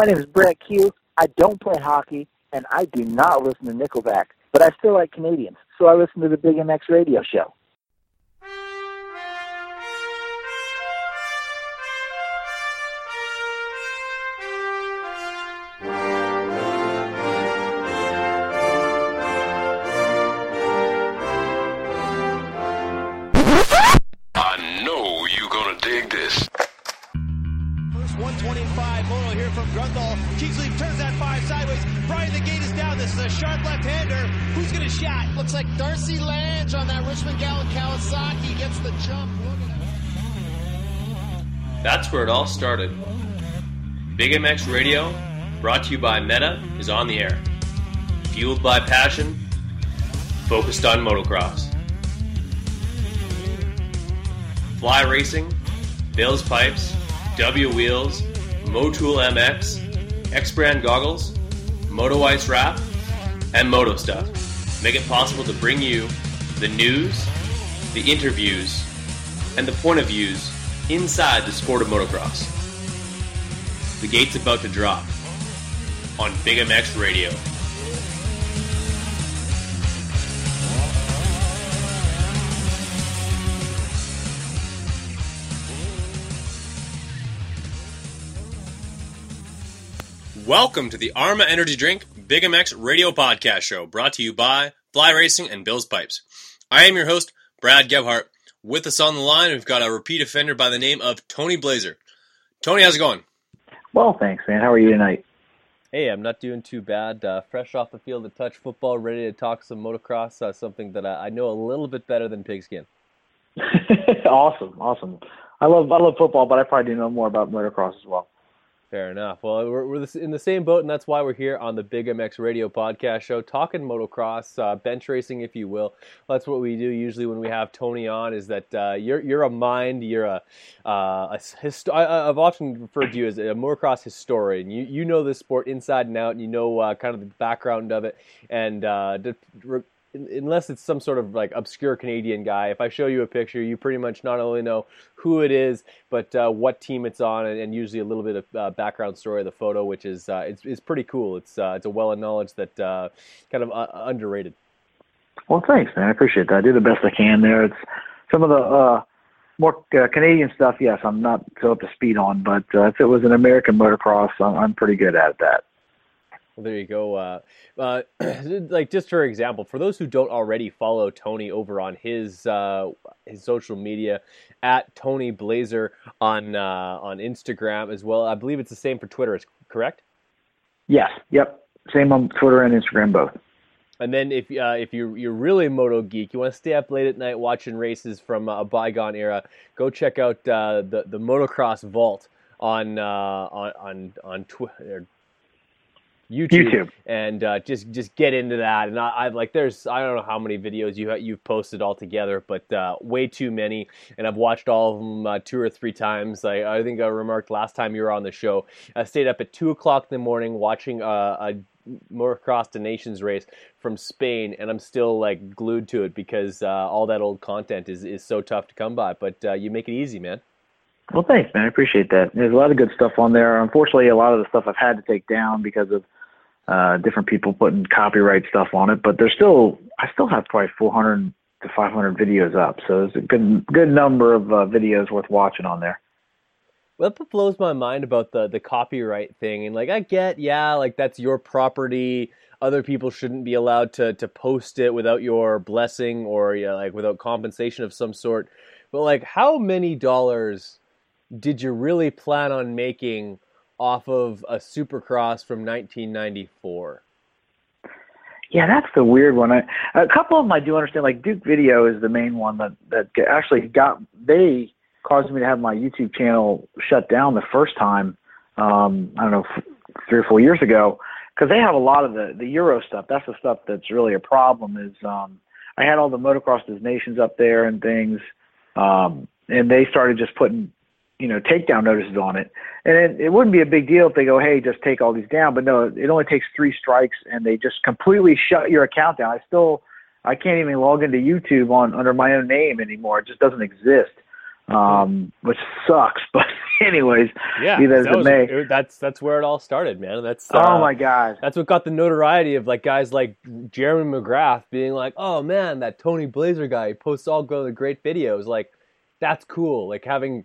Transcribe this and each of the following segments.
My name is Brett Q. I don't play hockey, and I do not listen to Nickelback, but I still like Canadians, so I listen to the Big MX radio show. Started. Big MX Radio, brought to you by Meta, is on the air. Fueled by passion, focused on motocross. Fly Racing, Bill's Pipes, W Wheels, Motool MX, X Brand Goggles, Moto Ice Wrap, and Moto Stuff make it possible to bring you the news, the interviews, and the point of views inside the sport of motocross. The gate's about to drop on Big MX Radio. Welcome to the Arma Energy Drink Big MX Radio Podcast Show, brought to you by Fly Racing and Bill's Pipes. I am your host, Brad Gebhart. With us on the line, we've got a repeat offender by the name of Tony Blazier. Tony, how's it going? Well, thanks, man. How are you tonight? Hey, I'm not doing too bad. Uh, fresh off the field of touch football, ready to talk some motocross, uh, something that I, I know a little bit better than pigskin. awesome, awesome. I love I love football, but I probably do know more about motocross as well. Fair enough. Well, we're, we're in the same boat, and that's why we're here on the Big MX Radio podcast show, talking motocross, uh, bench racing, if you will. That's what we do usually when we have Tony on. Is that uh, you're you're a mind, you're a, uh, a hist- I, I've often referred to you as a motocross historian. You you know this sport inside and out, and you know uh, kind of the background of it, and uh, unless it's some sort of like obscure Canadian guy, if I show you a picture, you pretty much not only know who it is, but uh, what team it's on, and, and usually a little bit of uh, background story of the photo, which is uh, it's, it's pretty cool. It's uh, it's a well knowledge that uh, kind of uh, underrated. Well, thanks, man. I appreciate that. I do the best I can there. It's some of the more Canadian stuff. Yes, I'm not so up to speed on, but if it was an American motocross, I'm, I'm pretty good at that. Well, there you go. Uh, uh, like just for example, for those who don't already follow Tony over on his uh, his social media at Tony Blazier on uh, on Instagram as well. I believe it's the same for Twitter. Is correct? Yes. Yep. Same on Twitter and Instagram both. And then if uh, if you you're really a moto geek, you want to stay up late at night watching races from a bygone era, go check out uh, the the Motocross Vault on on on on Twitter YouTube, YouTube. and uh, just just get into that. And I, have like there's I don't know how many videos you you've posted all together, but uh, way too many. And I've watched all of them uh, two or three times. I, I think I remarked last time you were on the show. I stayed up at two o'clock in the morning watching uh, a motocross to nations race from Spain, and I'm still like glued to it because uh, all that old content is is so tough to come by. But uh, you make it easy, man. Well, thanks, man. I appreciate that. There's a lot of good stuff on there. Unfortunately, a lot of the stuff I've had to take down because of uh, different people putting copyright stuff on it, but there's still I still have probably 400 to 500 videos up, so there's a good good number of uh, videos worth watching on there. Well, that blows my mind about the the copyright thing, and like I get, yeah, like that's your property. Other people shouldn't be allowed to to post it without your blessing or yeah, like without compensation of some sort. But like, how many dollars did you really plan on making? Off of a Supercross from 1994. Yeah, that's the weird one. I, a couple of them I do understand. Like Duke Video is the main one that that actually got they caused me to have my YouTube channel shut down the first time. Um, I don't know, three or four years ago, because they have a lot of the the Euro stuff. That's the stuff that's really a problem. Is um, I had all the motocross nations up there and things, um, and they started just putting you know takedown notices on it and it, it wouldn't be a big deal if they go hey just take all these down but no it only takes three strikes and they just completely shut your account down i still i can't even log into youtube on under my own name anymore it just doesn't exist um, which sucks. But anyways, Yeah, that as it was- may. it- that's that's where it all started, man. That's oh uh, my God. That's what got the notoriety of like guys like Jeremy McGrath being like, "Oh man, that Tony Blazier guy he posts all the great videos." Like, that's cool. Like having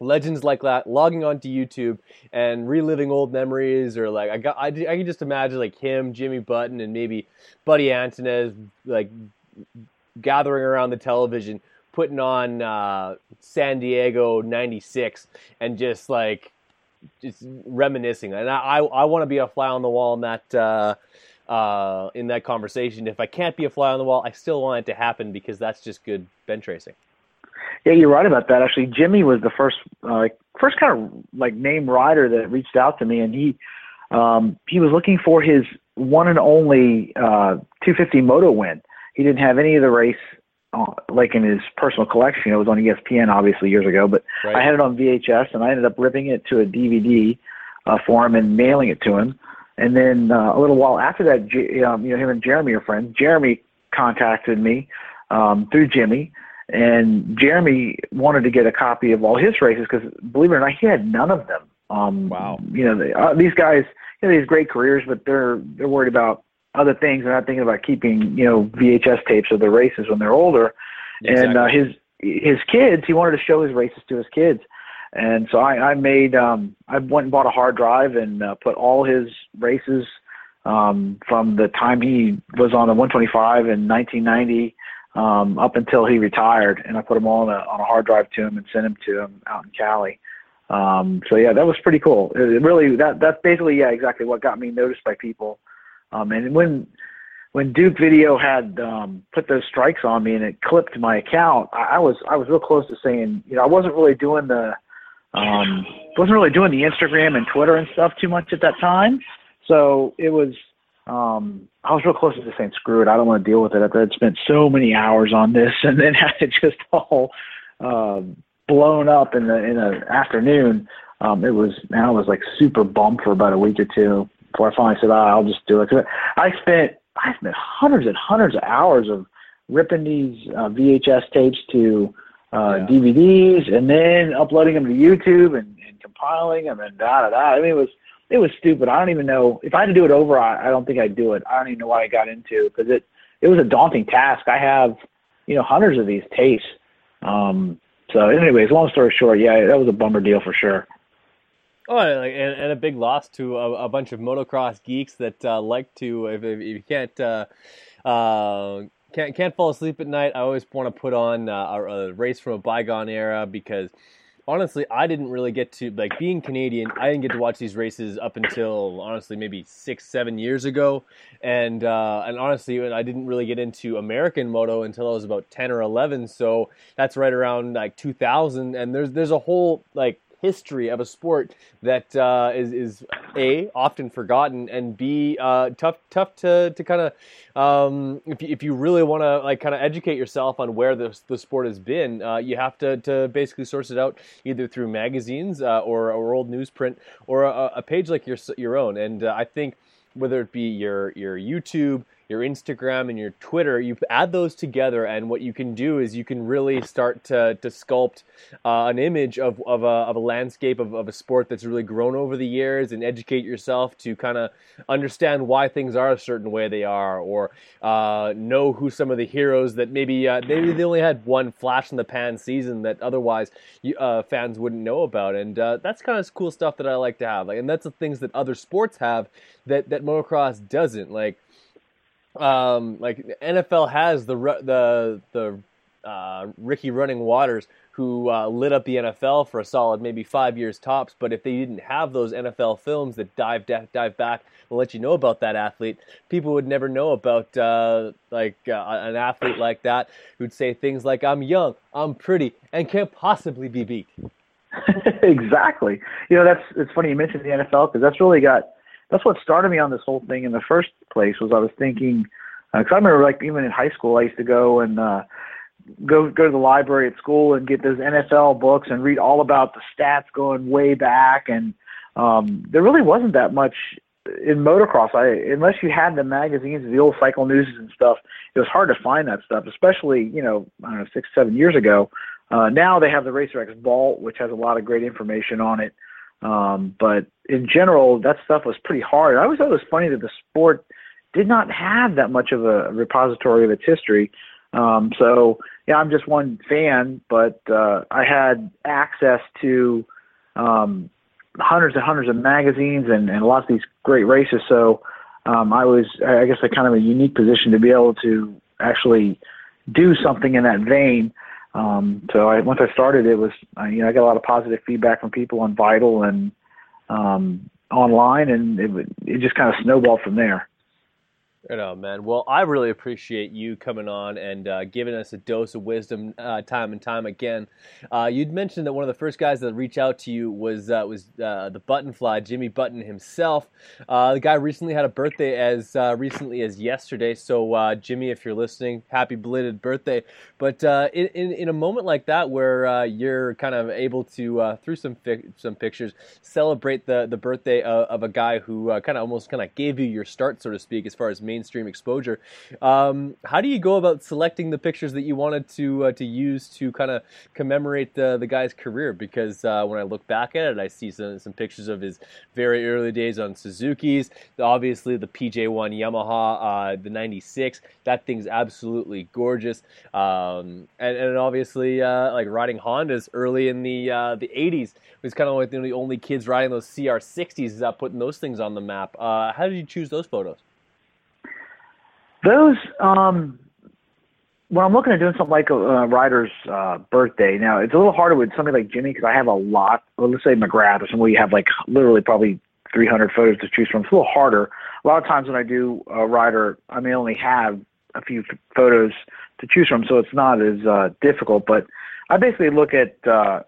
legends like that logging onto YouTube and reliving old memories, or like I got I, I can just imagine like him, Jimmy Button, and maybe Buddy Antunez like gathering around the television, putting on uh, San Diego '96, and just like just reminiscing. And I I, I want to be a fly on the wall in that. Uh, uh, in that conversation, if I can't be a fly on the wall, I still want it to happen because that's just good bench racing. Yeah, you're right about that. Actually, Jimmy was the first, uh, first kind of like name rider that reached out to me, and he, um, he was looking for his one and only uh, 250 moto win. He didn't have any of the race, uh, like in his personal collection. It was on ESPN, obviously years ago, but Right. I had it on VHS, and I ended up ripping it to a DVD uh, for him and mailing it to him. And then uh, a little while after that, J- um, you know, him and Jeremy are friends. Jeremy contacted me um, through Jimmy, and Jeremy wanted to get a copy of all his races because, believe it or not, he had none of them. Um, Wow. You know, they, uh, these guys, you know, these great careers, but they're they're worried about other things. They're not thinking about keeping, you know, VHS tapes of the races when they're older. And uh, his his kids, he wanted to show his races to his kids. And so I, I made, um, I went and bought a hard drive and uh, put all his races um, from the time he was on the 125 in 1990 um, up until he retired, and I put them all on a, on a hard drive to him and sent them to him out in Cali. Um, so yeah, that was pretty cool. It, it really, that that's basically yeah, exactly what got me noticed by people. Um, and when when Duke Video had um, put those strikes on me and it clipped my account, I, I was I was real close to saying, you know, I wasn't really doing the um, wasn't really doing the Instagram and Twitter and stuff too much at that time. So it was um, I was real close to just saying, screw it, I don't want to deal with it. After I'd spent so many hours on this and then had it just all um, blown up in the in the afternoon. Um, it was man, I was like super bummed for about a week or two before I finally said, ah, I'll just do it. 'Cause I spent I spent hundreds and hundreds of hours of ripping these uh, VHS tapes to uh, Yeah. DVDs and then uploading them to YouTube and, and compiling them and da da da. I mean, it was it was stupid. I don't even know if I had to do it over. I, I don't think I'd do it. I don't even know what I got into because it it was a daunting task. I have you know hundreds of these tapes. Um, so, anyways, long story short, yeah, that was a bummer deal for sure. Oh, and, and, a big loss to a, a bunch of motocross geeks that uh, like to, if, if you can't, uh, uh, can't can't fall asleep at night. I always want to put on uh, a, a race from a bygone era because honestly, I didn't really get to like being Canadian. I didn't get to watch these races up until honestly maybe six, seven years ago, and uh, and honestly, I didn't really get into American moto until I was about ten or eleven. So that's right around like 2000. And there's there's a whole like history of a sport that uh, is is a often forgotten and b uh, tough tough to to kind of um, if you, if you really want to like kind of educate yourself on where the the sport has been, uh, you have to to basically source it out either through magazines uh, or or old newsprint or a, a page like your your own. And uh, I think whether it be your your YouTube, your Instagram, and your Twitter, you add those together, and what you can do is you can really start to to sculpt uh, an image of of a, of a landscape of, of a sport that's really grown over the years, and educate yourself to kind of understand why things are a certain way they are, or uh, know who some of the heroes that maybe uh, maybe they only had one flash in the pan season that otherwise you, uh, fans wouldn't know about, and uh, that's kind of cool stuff that I like to have. Like, and that's the things that other sports have that that motocross doesn't. Like, um, like NFL has the the the uh, Ricky Running Waters who uh, lit up the NFL for a solid maybe five years tops. But if they didn't have those NFL films that dive dive back and let you know about that athlete, people would never know about uh, like uh, an athlete like that who'd say things like "I'm young, I'm pretty, and can't possibly be beat." exactly. You know, that's it's funny you mentioned the NFL because that's really got that's what started me on this whole thing in the first place. Was I was thinking because I remember like even in high school I used to go and uh, go go to the library at school and get those NFL books and read all about the stats going way back and um, there really wasn't that much in motocross. I unless you had the magazines, the old cycle news and stuff, it was hard to find that stuff. Especially you know I don't know six seven years ago. Uh, now they have the RacerX Vault, which has a lot of great information on it. Um, but in general, that stuff was pretty hard. I always thought it was funny that the sport did not have that much of a repository of its history. Um, so yeah, I'm just one fan, but uh, I had access to um, hundreds and hundreds of magazines and, and lots of these great races. So um, I was, I guess, a kind of a unique position to be able to actually do something in that vein. Um, so I, once I started, it was, uh, you know, I got a lot of positive feedback from people on Vital and um, online, and it, it just kind of snowballed from there. Right on, man. Well, I really appreciate you coming on and uh, giving us a dose of wisdom uh, time and time again. Uh, you'd mentioned that one of the first guys that reached out to you was uh, was uh, the Buttonfly, Jimmy Button himself. Uh, the guy recently had a birthday as recently as yesterday. So, Jimmy, if you're listening, happy belated birthday. But in, in, in a moment like that, where you're kind of able to through some fi- some pictures celebrate the the birthday of, of a guy who kind of almost kind of gave you your start, so to speak, as far as mainstream exposure. Um, how do you go about selecting the pictures that you wanted to uh, to use to kind of commemorate the the guy's career? Because uh, when I look back at it, I see some some pictures of his very early days on Suzuki's. Obviously, the PJ1 Yamaha, uh, the '96. That thing's absolutely gorgeous. Um, and, and obviously, uh, like riding Hondas early in the uh, the '80s was kind of like the only kids riding those CR60s, uh, putting those things on the map. how did you choose those photos? Those, um, when I'm looking at doing something like a, a rider's uh, birthday, now it's a little harder with somebody like Jimmy because I have a lot. Well, let's say McGrath or somewhere you have like literally probably 300 photos to choose from. It's a little harder. A lot of times when I do a rider, I may only have a few photos to choose from, so it's not as uh, difficult. But I basically look at. Uh,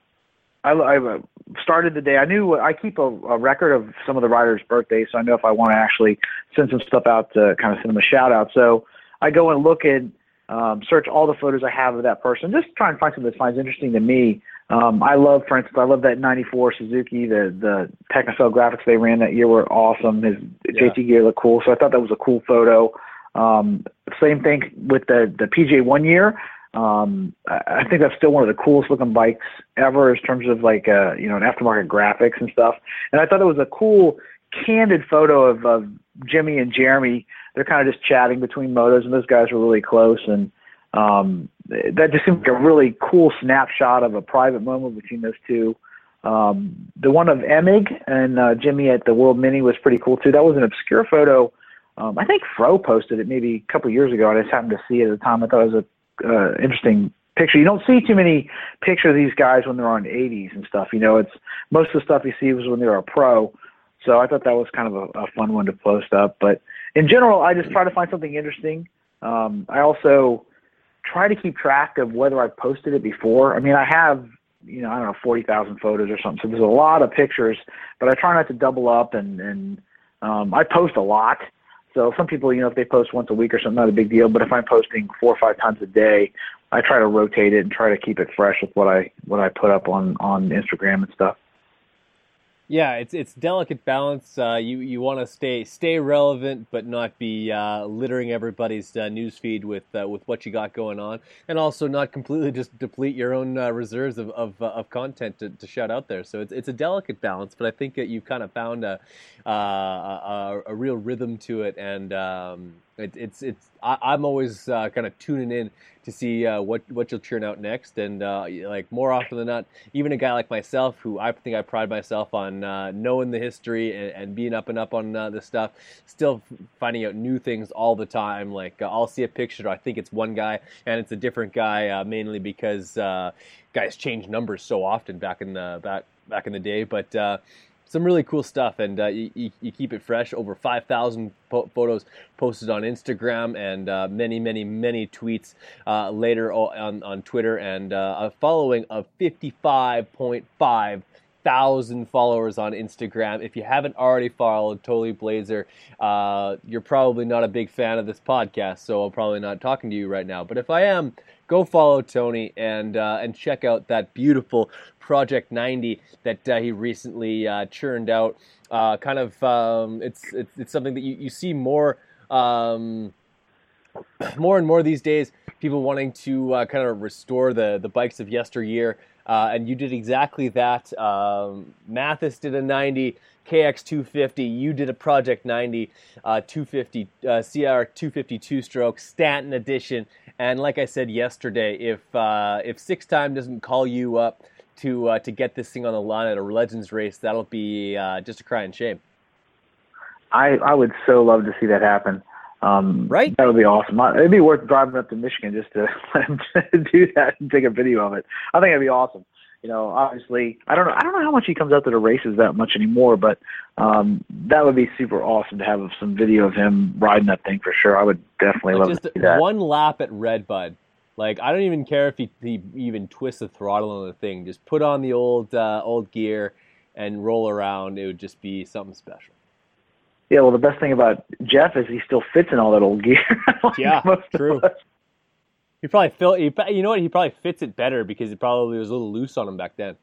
I, I started the day. I knew I keep a, a record of some of the riders' birthdays, so I know if I want to actually send some stuff out to kind of send them a shout out. So I go and look and um, search all the photos I have of that person, just try and find something that finds interesting to me. Um, I love, for instance, I love that '94 Suzuki. The the Technocell graphics they ran that year were awesome. His yeah. JT gear looked cool, so I thought that was a cool photo. Um, same thing with the the PJ one year. Um, I think that's still one of the coolest looking bikes ever in terms of like uh, you know an aftermarket graphics and stuff. And I thought it was a cool, candid photo of, of Jimmy and Jeremy. They're kind of just chatting between motos, and those guys were really close. And um, that just seemed like a really cool snapshot of a private moment between those two. Um, the one of Emig and uh, Jimmy at the World Mini was pretty cool too. That was an obscure photo. Um, I think Fro posted it maybe a couple years ago, and I just happened to see it at the time. I thought it was a uh, interesting picture. You don't see too many pictures of these guys when they're on 80s and stuff. You know, it's most of the stuff you see was when they were a pro. So I thought that was kind of a, a fun one to post up. But in general, I just try to find something interesting. Um, I also try to keep track of whether I posted it before. I mean, I have, you know, I don't know, 40,000 photos or something. So there's a lot of pictures, but I try not to double up and, and um, I post a lot. So some people, you know, if they post once a week or something, not a big deal. But if I'm posting four or five times a day, I try to rotate it and try to keep it fresh with what I what I put up on on Instagram and stuff. Yeah, it's it's delicate balance. Uh, you you want to stay stay relevant, but not be uh, littering everybody's uh, newsfeed with uh, with what you got going on, and also not completely just deplete your own uh, reserves of of, uh, of content to, to shout out there. So it's it's a delicate balance, but I think that you've kind of found a a, a, real rhythm to it, and um, it, it's it's I, am always uh, kind of tuning in to see uh, what what you'll churn out next, and uh, like more often than not, even a guy like myself, who I think I pride myself on uh, knowing the history and, and, being up and up on uh, this stuff, still finding out new things all the time. Like uh, I'll see a picture, I think it's one guy, and it's a different guy, mainly because guys change numbers so often back in the back back in the day, but some really cool stuff, and uh, you, you, keep it fresh. Over 5,000 po- photos posted on Instagram, and uh, many, many, many tweets uh, later on, on Twitter, and uh, a following of 55.5 thousand followers on Instagram. If you haven't already followed Totally Blazer, uh, you're probably not a big fan of this podcast, so I'm probably not talking to you right now. But if I am, go follow Tony and uh, and check out that beautiful Project 90 that uh, he recently uh, churned out. Uh, kind of, um, it's, it's, it's something that you, you see more. Um, more and more these days, people wanting to uh, kind of restore the the bikes of yesteryear, uh, and you did exactly that. Um, Matthes did a 90. KX 250, you did a Project 90, uh, 250, uh, CR 252 stroke, Stanton edition, and like I said yesterday, if uh, if Six Time doesn't call you up to uh, to get this thing on the line at a Legends race, that'll be uh, just a crying shame. I I would so love to see that happen. Um, right? That would be awesome. It'd be worth driving up to Michigan just to do that and take a video of it. I think it'd be awesome. You know, obviously, I don't know. I don't know how much he comes out to the races that much anymore, but um, that would be super awesome to have some video of him riding that thing for sure. I would definitely love just to see that. Just one lap at Redbud. Like I don't even care if he, he even twists the throttle on the thing. Just put on the old uh, old gear and roll around. It would just be something special. Yeah, well, the best thing about Jeff is he still fits in all that old gear. yeah, Most of true. He probably feel he, you know what he probably fits it better because it probably was a little loose on him back then.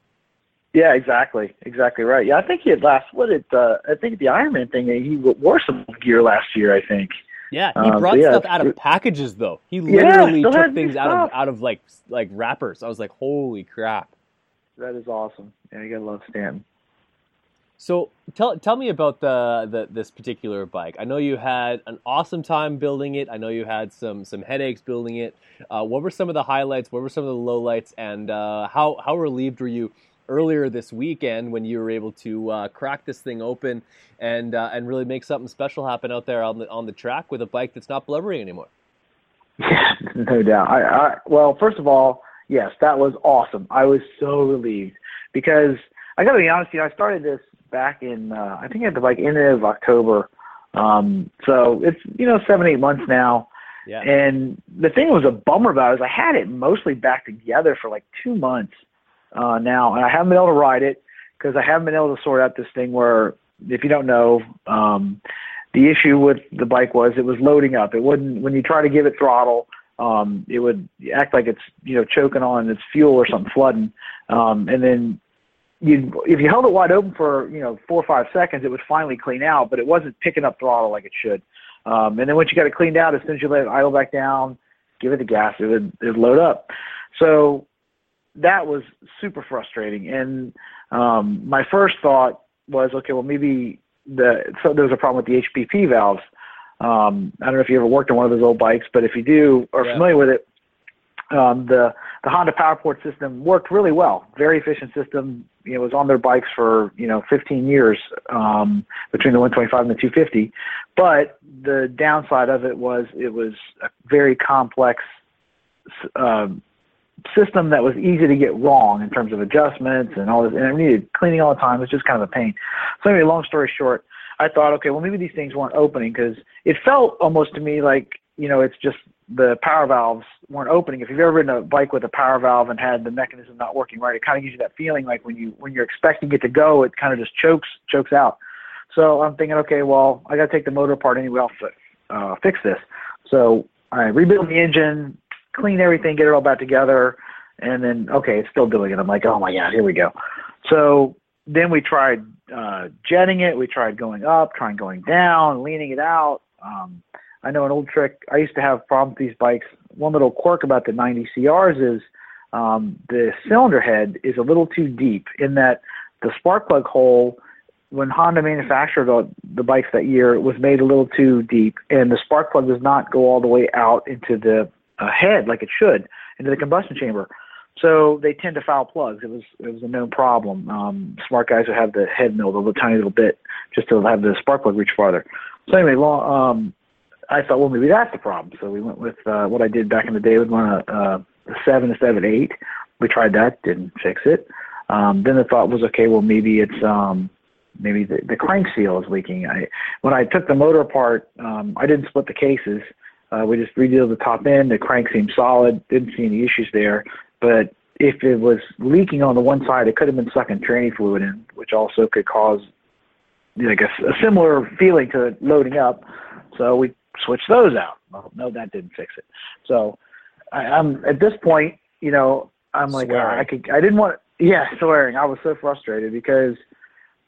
Yeah, exactly, exactly right. Yeah, I think he had last. What did uh, I think the Ironman thing? He wore some gear last year. I think. Yeah, he Um, brought so yeah, stuff out of packages though. He literally still took things out of out of like like wrappers. I was like, holy crap. That is awesome. Yeah, you gotta love Stanton. So tell tell me about the, the this particular bike. I know you had an awesome time building it. I know you had some some headaches building it. Uh, what were some of the highlights? What were some of the lowlights? And uh, how how relieved were you earlier this weekend when you were able to uh, crack this thing open and uh, and really make something special happen out there on the on the track with a bike that's not blubbering anymore? Yeah, no doubt. I, I well, first of all, yes, that was awesome. I was so relieved because I got to be honest. with You know, I started this back in uh, I think at the like end of October. Um, so it's you know seven eight months now. Yeah. And the thing was a bummer about it is I had it mostly back together for like two months uh, now, and I haven't been able to ride it because I haven't been able to sort out this thing where, if you don't know, um, the issue with the bike was it was loading up. It wouldn't when you try to give it throttle, um, it would act like it's you know choking on its fuel or something flooding, um, and then you if you held it wide open for you know four or five seconds, it would finally clean out, but it wasn't picking up throttle like it should. Um, and then once you got it cleaned out, as soon as you let it idle back down, give it the gas, it would it would load up. So that was super frustrating. And um, my first thought was, okay, well maybe the so there was a problem with the HPP valves. Um, I don't know if you ever worked on one of those old bikes, but if you do or Yeah. familiar with it, um, the the Honda PowerPort system worked really well. Very efficient system. You know, it was on their bikes for you know 15 years um, between the 125 and the 250. But the downside of it was it was a very complex um, system that was easy to get wrong in terms of adjustments and all this, and it needed cleaning all the time. It was just kind of a pain. So anyway, long story short, I thought, okay, well maybe these things weren't opening because it felt almost to me like you know it's just the power valves weren't opening. If you've ever ridden a bike with a power valve and had the mechanism not working right, it kind of gives you that feeling like when you when you're expecting it to go, it kind of just chokes chokes out. So I'm thinking, okay, well I got to take the motor apart anyway. I'll fi- uh, fix this. So I rebuild the engine, clean everything, get it all back together, and then okay, it's still doing it. I'm like, oh my god, here we go. So then we tried uh, jetting it. We tried going up, trying going down, leaning it out. Um, I know an old trick. I used to have problems with these bikes. One little quirk about the 90 CRs is um, the cylinder head is a little too deep in that the spark plug hole when Honda manufactured the, bikes that year it was made a little too deep, and the spark plug does not go all the way out into the uh, head like it should into the combustion chamber. So they tend to foul plugs. It was it was a known problem. Um, smart guys would have the head milled a little tiny little bit just to have the spark plug reach farther. So anyway, long, um, I thought, well, maybe that's the problem. So we went with uh, what I did back in the day with one uh, a seven of an eight. We tried that, didn't fix it. Um, then the thought was, okay, well, maybe it's um, maybe the, the crank seal is leaking. I when I took the motor apart, um, I didn't split the cases. Uh, we just redealed the top end. The crank seemed solid. Didn't see any issues there. But if it was leaking on the one side, it could have been sucking tranny fluid in, which also could cause, I guess, a similar feeling to loading up. So we switched those out. Well, no, that didn't fix it. So I, I'm at this point, you know, I'm like, Swearing. I could, I didn't want, yeah, swearing. I was so frustrated because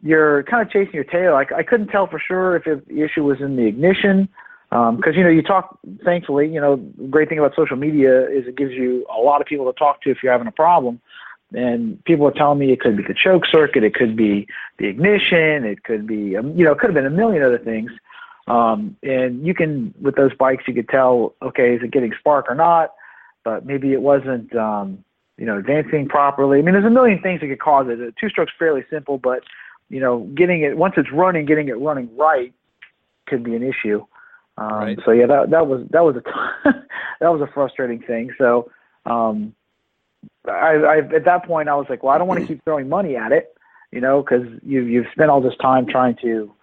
you're kind of chasing your tail. I, I couldn't tell for sure if it, the issue was in the ignition because you know you talk. Thankfully, you know, great thing about social media is it gives you a lot of people to talk to if you're having a problem. And people are telling me it could be the choke circuit, it could be the ignition, it could be, um, you know, it could have been a million other things. Um, and you can, with those bikes, you could tell, okay, is it getting spark or not? But maybe it wasn't, um, you know, advancing properly. I mean, there's a million things that could cause it. A two stroke's fairly simple, but you know, getting it once it's running, getting it running right could be an issue. Um, right. So yeah, that that was that was a that was a frustrating thing. So um, I, I at that point I was like, well, I don't want to keep throwing money at it, you know, because you you've spent all this time trying to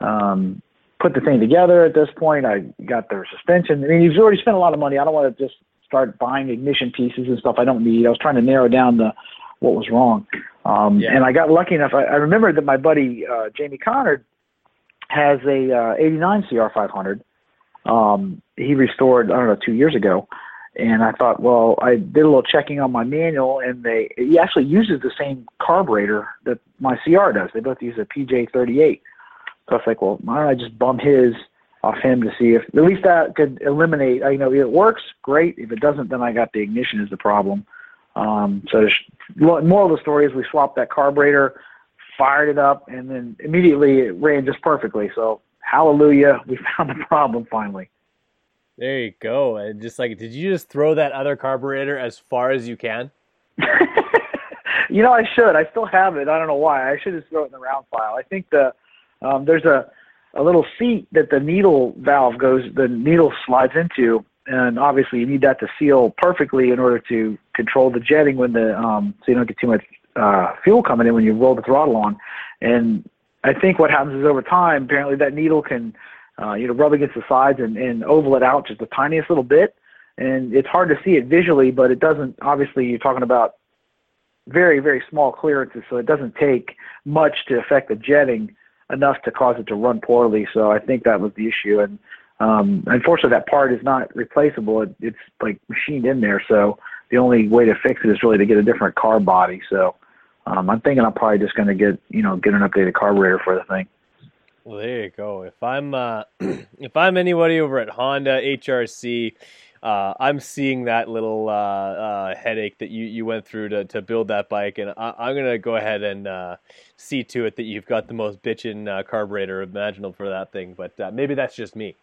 um, put the thing together. At this point, I got their suspension. I mean, you've already spent a lot of money. I don't want to just start buying ignition pieces and stuff I don't need. I was trying to narrow down the what was wrong. Um, yeah. And I got lucky enough. I, I remember that my buddy uh, Jamie Connard has a uh, 89 CR500. Um, he restored I don't know two years ago, and I thought, well, I did a little checking on my manual, and they he actually uses the same carburetor that my CR does. They both use a PJ38. So I was like, well, why don't I just bum his off him to see if at least that could eliminate. You know, if it works, great. If it doesn't, then I got the ignition is the problem. Um, so more of the story is we swapped that carburetor, fired it up, and then immediately it ran just perfectly. So hallelujah, we found the problem finally. There you go. And just like, did you just throw that other carburetor as far as you can? you know, I should. I still have it. I don't know why. I should just throw it in the round file. I think the um, there's a a little seat that the needle valve goes, the needle slides into, and obviously you need that to seal perfectly in order to control the jetting when the um, so you don't get too much uh, fuel coming in when you roll the throttle on. And I think what happens is over time, apparently that needle can uh, you know, rub against the sides and, and oval it out just the tiniest little bit. And it's hard to see it visually, but it doesn't, obviously, you're talking about very, very small clearances, so it doesn't take much to affect the jetting enough to cause it to run poorly. So I think that was the issue. And um, unfortunately, that part is not replaceable. It, it's like machined in there. So the only way to fix it is really to get a different car body. So um, I'm thinking I'm probably just going to get, you know, get an updated carburetor for the thing. Well, there you go. If I'm uh, if I'm anybody over at Honda HRC, uh, I'm seeing that little uh, uh, headache that you, you went through to, to build that bike, and I, am gonna go ahead and uh, see to it that you've got the most bitchin' uh, carburetor imaginable for that thing. But maybe that's just me.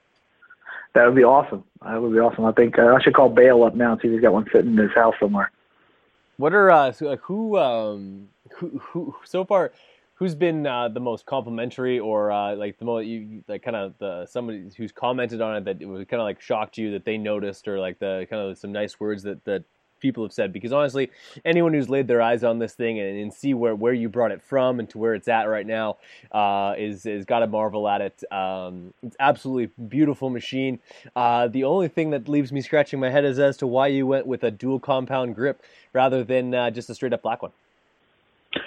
That would be awesome. That would be awesome. I think I should call Bale up now and see if he's got one sitting in his house somewhere. What are so, who um, who who so far? Who's been uh, the most complimentary or uh, like the most you like kind of the somebody who's commented on it that it was kind of like shocked you that they noticed or like the kind of some nice words that that people have said? Because honestly anyone who's laid their eyes on this thing and, and see where, where you brought it from and to where it's at right now uh, is is got to marvel at it. Um, it's absolutely beautiful machine. Uh, the only thing that leaves me scratching my head is as to why you went with a dual compound grip rather than uh, just a straight up black one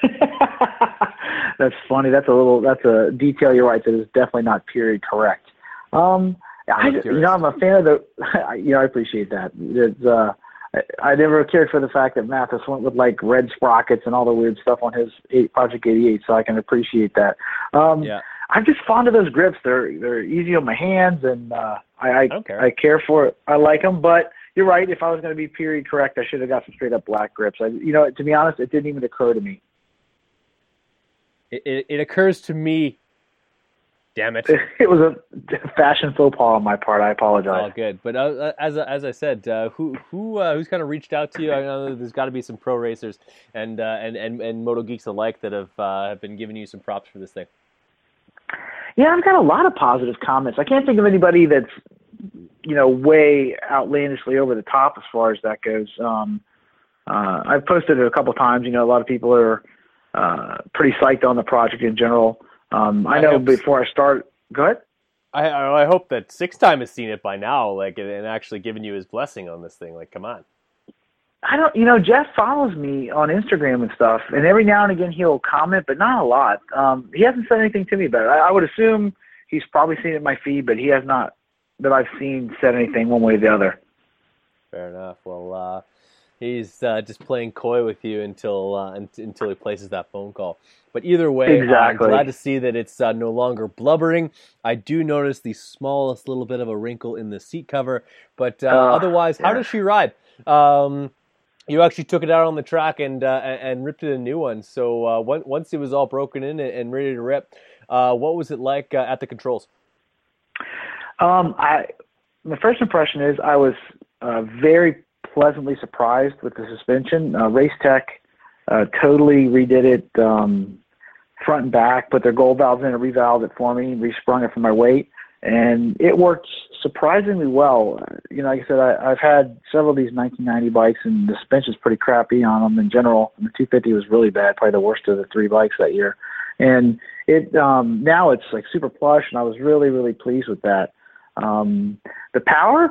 that's funny. That's a little. That's a detail. You're right. That is definitely not period correct. Um, I, you know, I'm a fan of the. You know, I appreciate that. It's, uh, I, I never cared for the fact that Matthes went with like red sprockets and all the weird stuff on his eight, Project 88, so I can appreciate that. Um, yeah. I'm just fond of those grips. They're they're easy on my hands, and uh, I I, I, I care for it. I like them, but you're right. If I was going to be period correct, I should have got some straight up black grips. I, you know, to be honest, it didn't even occur to me. It, it, it occurs to me. Damn it! It was a fashion faux pas on my part. I apologize. Oh, good. But uh, as as I said, uh, who who uh, who's kind of reached out to you? I know there's got to be some pro racers and uh, and and and moto geeks alike that have uh, have been giving you some props for this thing. Yeah, I've got a lot of positive comments. I can't think of anybody that's you know way outlandishly over the top as far as that goes. Um, uh, I've posted it a couple times. You know, a lot of people are uh, pretty psyched on the project in general. Um, I, I know before I start, go ahead. I, I hope that six time has seen it by now, like and actually given you his blessing on this thing. Like, come on. I don't, you know, Jeff follows me on Instagram and stuff, and every now and again he'll comment, but not a lot. Um, he hasn't said anything to me about it. I, I would assume he's probably seen it in my feed, but he has not that I've seen said anything one way or the other. Fair enough. Well, uh, he's uh, just playing coy with you until uh, until he places that phone call. But either way, exactly. I'm glad to see that it's uh, no longer blubbering. I do notice the smallest little bit of a wrinkle in the seat cover, but uh, otherwise, how yeah. does she ride? Um, you actually took it out on the track and uh, and ripped it a new one. So uh, once it was all broken in and- and ready to rip, uh, what was it like uh, at the controls? Um, I my first impression is I was uh, very pleasantly surprised with the suspension. Uh, Race Tech uh, totally redid it um, front and back, put their gold valves in, and revalved it for me, resprung it for my weight, and it worked surprisingly well. You know, like I said, I, I've had several of these 1990 bikes, and the suspension's pretty crappy on them in general. And the 250 was really bad, probably the worst of the three bikes that year. And it um, now it's like super plush, and I was really, really pleased with that. Um, the power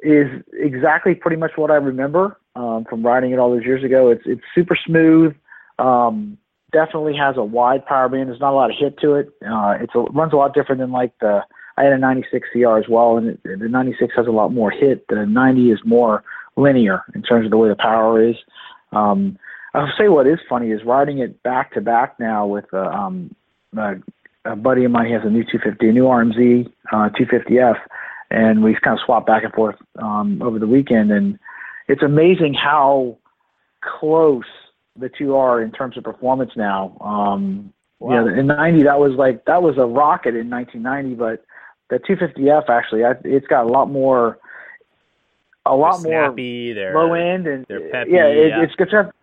is exactly pretty much what I remember um, from riding it all those years ago. It's it's super smooth. Um, definitely has a wide power band. There's not a lot of hit to it. Uh, it's a, it runs a lot different than like the I had a 96 CR as well, and it, the 96 has a lot more hit. The 90 is more linear in terms of the way the power is. Um, I'll say what is funny is riding it back to back now with uh, um, uh, a buddy of mine. He has a new 250, a new RMZ uh, 250F, and we've kind of swapped back and forth um, over the weekend. And it's amazing how close the two are in terms of performance now. Um, Wow. You know, in '90 that was like that was a rocket in 1990, but the 250F actually, I, it's got a lot more, a lot more snappy. They're low end and they're peppy, yeah, it, yeah. it's got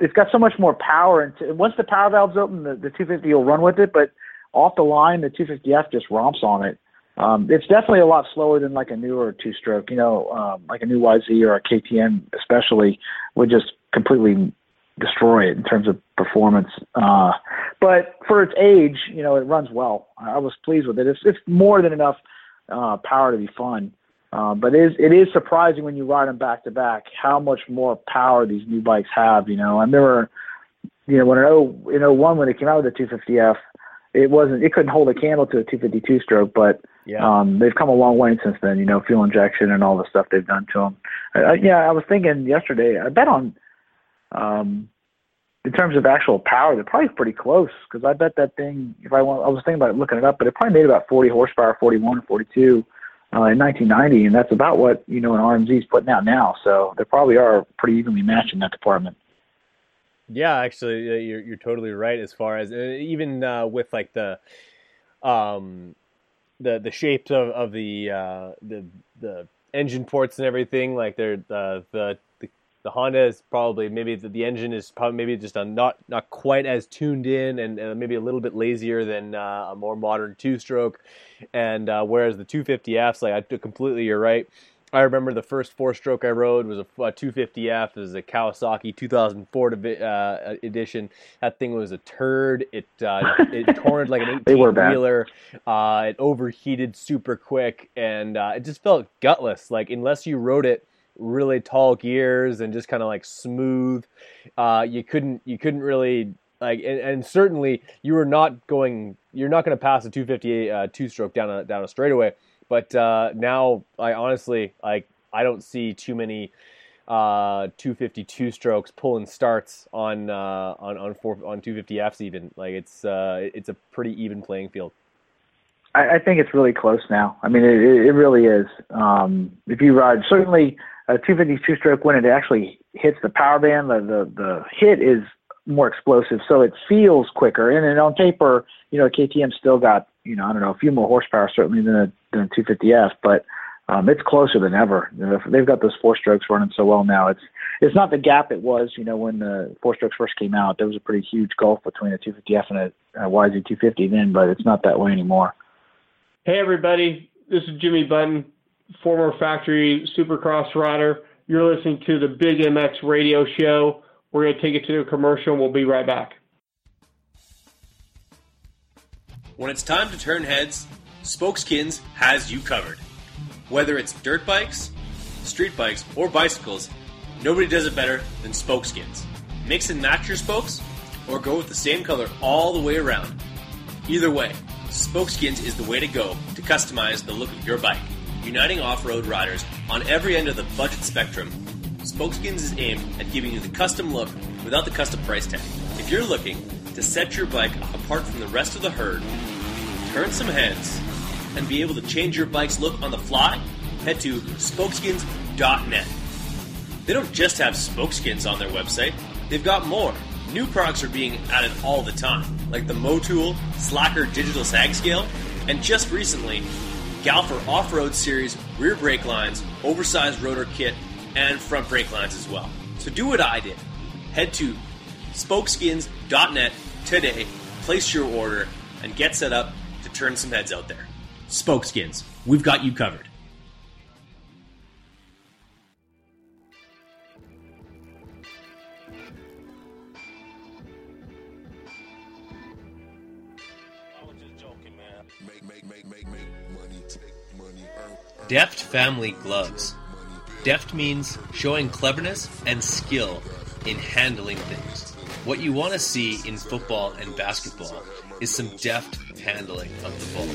it's got so much more power and t- once the power valves open the, the 250 will run with it but off the line the 250f just romps on it um, it's definitely a lot slower than like a newer two stroke you know um, like a new yz or a ktm especially would just completely destroy it in terms of performance. Uh, but for its age you know it runs well. I was pleased with it. It's, it's more than enough uh, power to be fun. Uh, but it is it is surprising when you ride them back to back how much more power these new bikes have. You know, I remember, you know, when oh in oh one when it came out with the 250F, it wasn't it couldn't hold a candle to a 252 stroke, but yeah. um, they've come a long way since then. You know, fuel injection and all the stuff they've done to them. Uh, yeah, I was thinking yesterday. I bet on, um, in terms of actual power, they're probably pretty close because I bet that thing. If I want, I was thinking about looking it up, but it probably made about 40 horsepower, 41 or 42 uh, in 1990, and that's about what you know an RMZ is putting out now. So they probably are pretty evenly matched in that department. Yeah, actually, uh, you're you're totally right. As far as uh, even uh, with like the, um, the the shapes of of the uh, the the engine ports and everything, like they're the the the, the Honda is probably maybe the, the engine is probably maybe just not not quite as tuned in and uh, maybe a little bit lazier than uh, a more modern two stroke, and uh, whereas the 250Fs, like I completely, you're right. I remember the first four stroke I rode was a, a 250F. It was a Kawasaki 2004 divi- uh, edition. That thing was a turd. It uh, it torn like an 18-wheeler. Uh, it overheated super quick, and uh, it just felt gutless. Like unless you rode it really tall gears and just kind of like smooth, uh, you couldn't you couldn't really like and, and certainly you were not going. You're not going to pass a 250 uh, two stroke down a down a straightaway. But uh, now, I honestly like I don't see too many uh, 252 strokes pulling starts on uh, on on four, on 250Fs even. Like it's uh, it's a pretty even playing field. I, I think it's really close now. I mean, it, it really is. Um, if you ride, certainly a 252 stroke when it actually hits the power band, the, the, the hit is more explosive, so it feels quicker. And then on paper, you know, KTM still got, you know, I don't know, a few more horsepower certainly than a, than a 250F, but um, it's closer than ever. You know, They've got those four strokes running so well now. It's it's not the gap it was, you know, when the four strokes first came out. There was a pretty huge gulf between a 250F and a, a YZ250 then, but it's not that way anymore. Hey, everybody. This is Jimmy Button, former factory supercross rider. You're listening to the Big MX radio show. We're going to take it to a commercial and we'll be right back. When it's time to turn heads, Spokeskins has you covered. Whether it's dirt bikes, street bikes, or bicycles, nobody does it better than Spokeskins. Mix and match your spokes, or go with the same color all the way around. Either way, Spokeskins is the way to go to customize the look of your bike. Uniting off road riders on every end of the budget spectrum, Spokeskins is aimed at giving you the custom look without the custom price tag. If you're looking to set your bike apart from the rest of the herd, turn some heads, and be able to change your bike's look on the fly, head to spokeskins.net. They don't just have spokeskins on their website, they've got more. New products are being added all the time, like the Motool Slacker Digital Sag Scale, and just recently, Galfer Off Road Series rear brake lines, oversized rotor kit, and front brake lines as well. So do what I did. Head to spokeskins.net today, place your order, and get set up to turn some heads out there. Spokeskins, we've got you covered. Deft Family Gloves. Deft means showing cleverness and skill in handling things. What you want to see in football and basketball is some deft handling of the ball.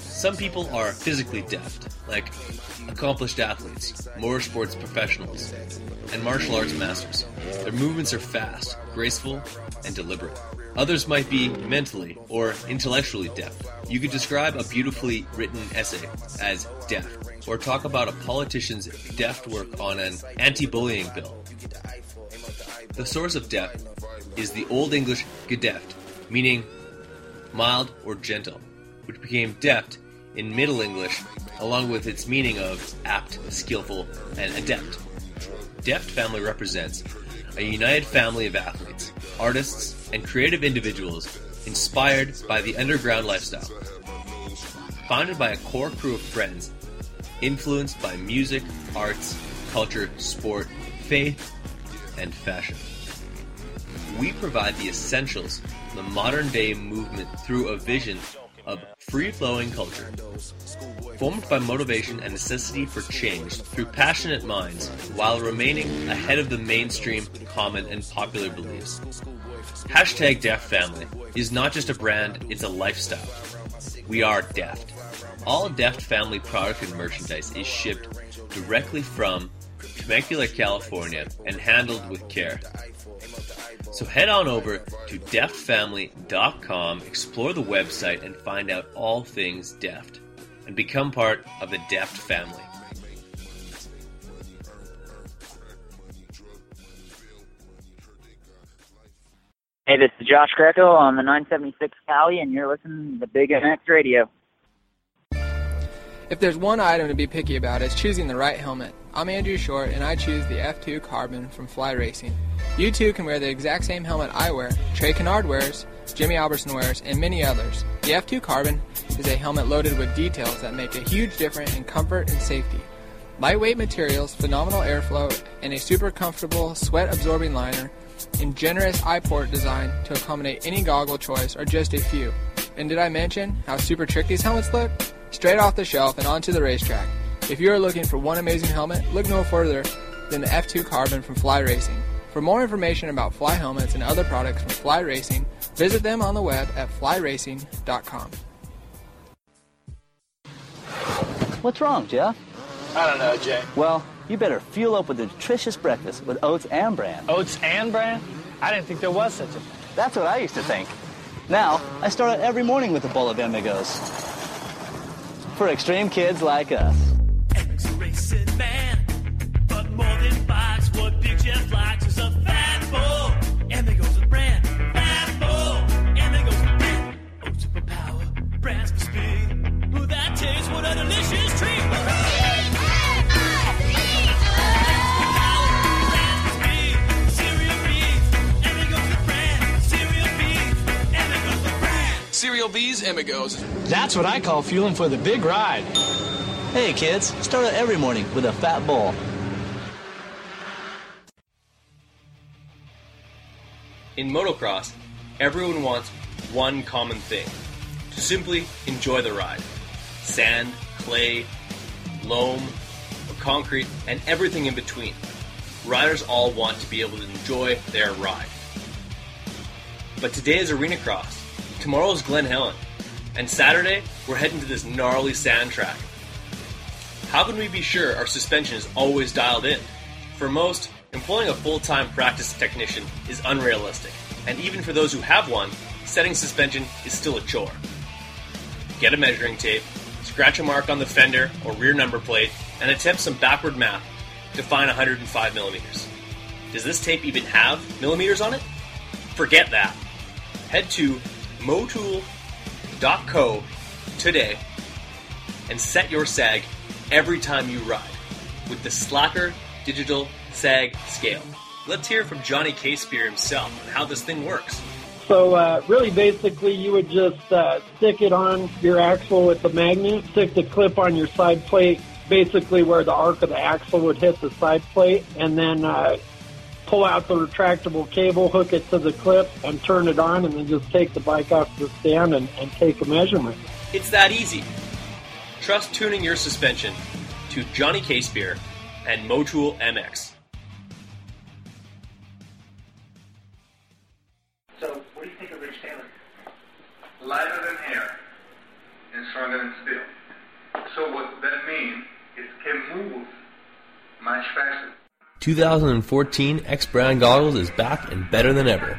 Some people are physically deft, like accomplished athletes, motorsports professionals, and martial arts masters. Their movements are fast, graceful, and deliberate. Others might be mentally or intellectually deft. You could describe a beautifully written essay as deft, or talk about a politician's deft work on an anti bullying bill. The source of deft is the Old English gedeft, meaning mild or gentle, which became deft in Middle English along with its meaning of apt, skillful, and adept. Deft family represents a united family of athletes, artists, and creative individuals inspired by the underground lifestyle. Founded by a core crew of friends, influenced by music, arts, culture, sport, faith, and fashion. We provide the essentials the modern day movement through a vision of free flowing culture. Formed by motivation and necessity for change through passionate minds while remaining ahead of the mainstream, common, and popular beliefs. Hashtag Deft Family is not just a brand, it's a lifestyle. We are Deft. All Deft Family product and merchandise is shipped directly from Temecula, California, and handled with care. So head on over to deftfamily.com, explore the website, and find out all things Deft, and become part of the Deft family. Hey, this is Josh Greco on the 976 Cali, and you're listening to the Big MX Radio. If there's one item to be picky about, it's choosing the right helmet. I'm Andrew Short, and I choose the F2 Carbon from Fly Racing. You too can wear the exact same helmet I wear, Trey Canard wears, Jimmy Albertson wears, and many others. The F2 Carbon is a helmet loaded with details that make a huge difference in comfort and safety. Lightweight materials, phenomenal airflow, and a super comfortable sweat absorbing liner and generous eye port design to accommodate any goggle choice are just a few. And did I mention how super trick these helmets look? Straight off the shelf and onto the racetrack. If you are looking for one amazing helmet, look no further than the F2 Carbon from Fly Racing. For more information about Fly helmets and other products from Fly Racing, visit them on the web at flyracing.com. What's wrong, Jeff? I don't know, Jay. Well, you better fuel up with a nutritious breakfast with oats and bran. Oats and bran? I didn't think there was such a thing. That's what I used to think. Now, I start out every morning with a bowl of Amigos. For extreme kids like us. Racing man, but more than bikes, what Big Jeff likes is a fat bull. Amigos a brand, fat bull. Amigos a brand, oh, oats for power, brands for speed. Ooh, that tastes what a delicious treat. Super power, brand for speed. Cereal B's Amigos. That's what I call fueling for the big ride. Hey kids, start out every morning with a fat ball. In motocross, everyone wants one common thing to simply enjoy the ride. Sand, clay, loam, concrete, and everything in between. Riders all want to be able to enjoy their ride. But today is Arena Cross, tomorrow is Glen Helen, and Saturday we're heading to this gnarly sand track. How can we be sure our suspension is always dialed in? For most, employing a full time practice technician is unrealistic, and even for those who have one, setting suspension is still a chore. Get a measuring tape, scratch a mark on the fender or rear number plate, and attempt some backward math to find 105 millimeters. Does this tape even have millimeters on it? Forget that. Head to motool.co today and set your sag every time you ride with the Slacker Digital Sag Scale. Let's hear from Johnny K. Spear himself on how this thing works. So uh, really, basically, you would just uh, stick it on your axle with the magnet, stick the clip on your side plate, basically where the arc of the axle would hit the side plate, and then uh, pull out the retractable cable, hook it to the clip, and turn it on, and then just take the bike off the stand and, and take a measurement. It's that easy. Trust tuning your suspension to Johnny K. Spear and Motool MX. So, what do you think of Rich Taylor? Lighter than air and stronger than steel. So, what that means is can move much faster. 2014 X Brand goggles is back and better than ever.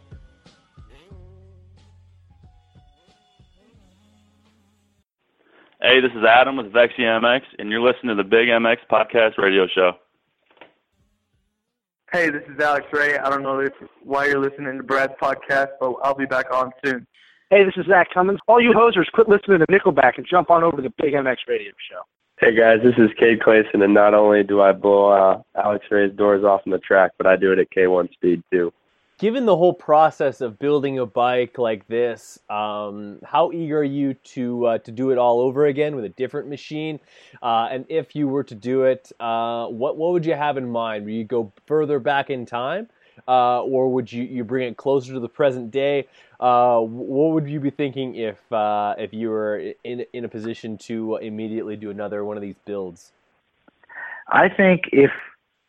Hey, this is Adam with Vexy MX, and you're listening to the Big MX Podcast Radio Show. Hey, this is Alex Ray. I don't know if, why you're listening to Brad's podcast, but I'll be back on soon. Hey, this is Zach Cummins. All you hosers, quit listening to Nickelback and jump on over to the Big MX Radio Show. Hey guys, this is Cade Clason, and not only do I blow uh, Alex Ray's doors off on the track, but I do it at K1 speed too. Given the whole process of building a bike like this, um, how eager are you to uh, to do it all over again with a different machine? Uh, and if you were to do it, uh, what what would you have in mind? Would you go further back in time, uh, or would you you bring it closer to the present day? Uh, what would you be thinking if uh, if you were in in a position to immediately do another one of these builds? I think if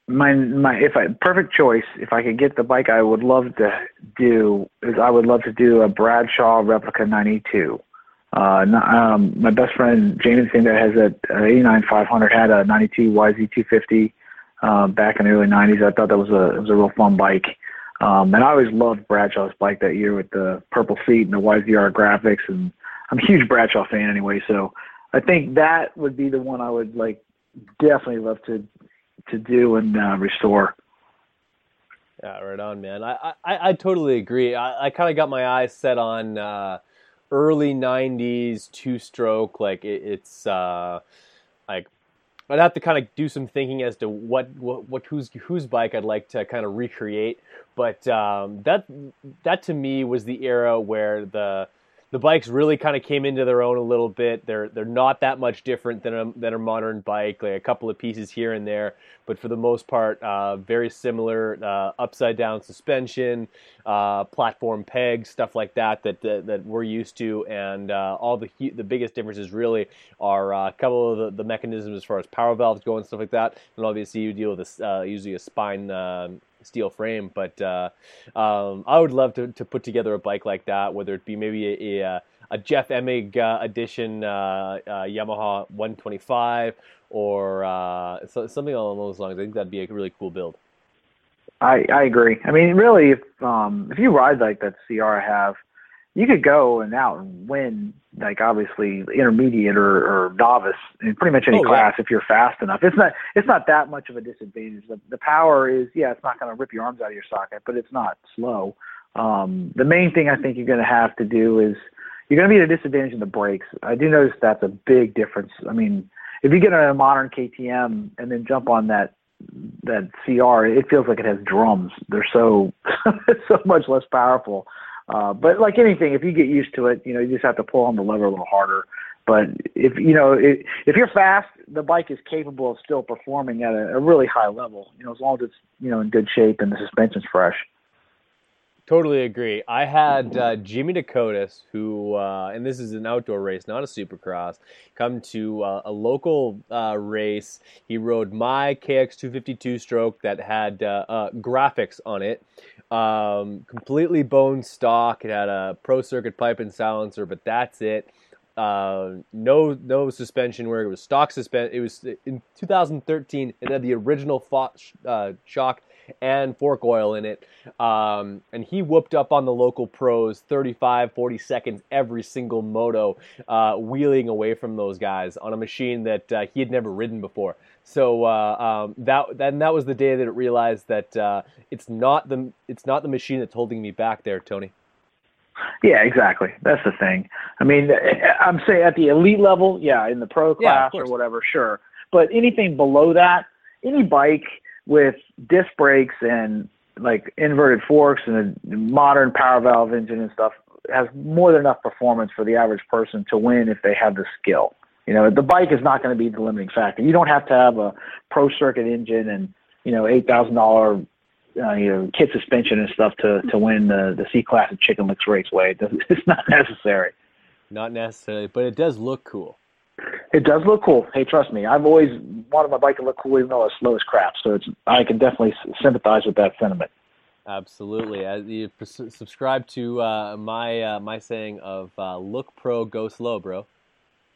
my my if I perfect choice, if I could get the bike I would love to do is I would love to do a Bradshaw replica 92. Uh, um, my best friend Jameson that has a, a 89 500 had a 92 YZ 250 uh, back in the early 90s. I thought that was a it was a real fun bike. Um, and I always loved Bradshaw's bike that year with the purple seat and the YZR graphics. And I'm a huge Bradshaw fan anyway, so I think that would be the one I would like definitely love to to do and uh, restore. Yeah, right on, man. I I, I totally agree. I, I kind of got my eyes set on uh, early '90s two-stroke. Like it, it's uh, like I'd have to kind of do some thinking as to what what, what whose whose bike I'd like to kind of recreate. But um, that that to me was the era where the the bikes really kind of came into their own a little bit. They're they're not that much different than a than a modern bike, like a couple of pieces here and there, but for the most part, uh, very similar. Uh, upside down suspension, uh, platform pegs, stuff like that that that, that we're used to, and uh, all the the biggest differences really are uh, a couple of the, the mechanisms as far as power valves go and stuff like that, and obviously you deal with this uh, usually a spine. Steel frame. But uh, um, I would love to, to put together a bike like that, whether it be maybe a, a, a Jeff Emig uh, edition uh, uh Yamaha 125 or uh, so, something along those lines. I think that'd be a really cool build. I I agree. I mean, really, if um if you ride like that CR I have, you could go and out and win like obviously intermediate or, or novice in pretty much any Oh, yeah. class if you're fast enough. It's not it's not that much of a disadvantage. The, the power is yeah, it's not going to rip your arms out of your socket, but it's not slow. Um, the main thing I think you're going to have to do is you're going to be at a disadvantage in the brakes. I do notice that's a big difference. I mean, if you get on a modern KTM and then jump on that that CR, it feels like it has drums. They're so so much less powerful. Uh, but like anything, if you get used to it, you know, you just have to pull on the lever a little harder. But if you know, if, if you're fast, the bike is capable of still performing at a, a really high level. You know, as long as it's you know in good shape and the suspension's fresh. Totally agree. I had uh, Jimmy Decotis, who, uh, and this is an outdoor race, not a supercross, come to uh, a local uh, race. He rode my KX252 stroke that had uh, uh, graphics on it, um, completely bone stock. It had a pro circuit pipe and silencer, but that's it. Uh, no, no suspension work. It was stock suspension. It was in 2013. It had the original fo- shock and fork oil in it. Um, and he whooped up on the local pros 35, 40 seconds every single moto, uh, wheeling away from those guys on a machine that uh, he had never ridden before. So uh, um, that then that was the day that it realized that uh, it's not the it's not the machine that's holding me back there, Tony. Yeah, exactly. That's the thing. I mean, I'm saying at the elite level, yeah, in the pro Yeah, class or whatever, sure. But anything below that, any bike with disc brakes and like inverted forks and a modern power valve engine and stuff has more than enough performance for the average person to win if they have the skill. You know, the bike is not going to be the limiting factor. You don't have to have a pro circuit engine and you know eight thousand dollar uh, you know kit suspension and stuff to to win the the C class at Chicken Licks Raceway. It It's not necessary. Not necessarily, but it does look cool. It does look cool. Hey, trust me, I've always wanted my bike to look cool, even though it's slow as crap. So it's I can definitely s- sympathize with that sentiment. Absolutely. As you pres- subscribe to uh, my uh, my saying of uh, "Look pro, go slow, bro."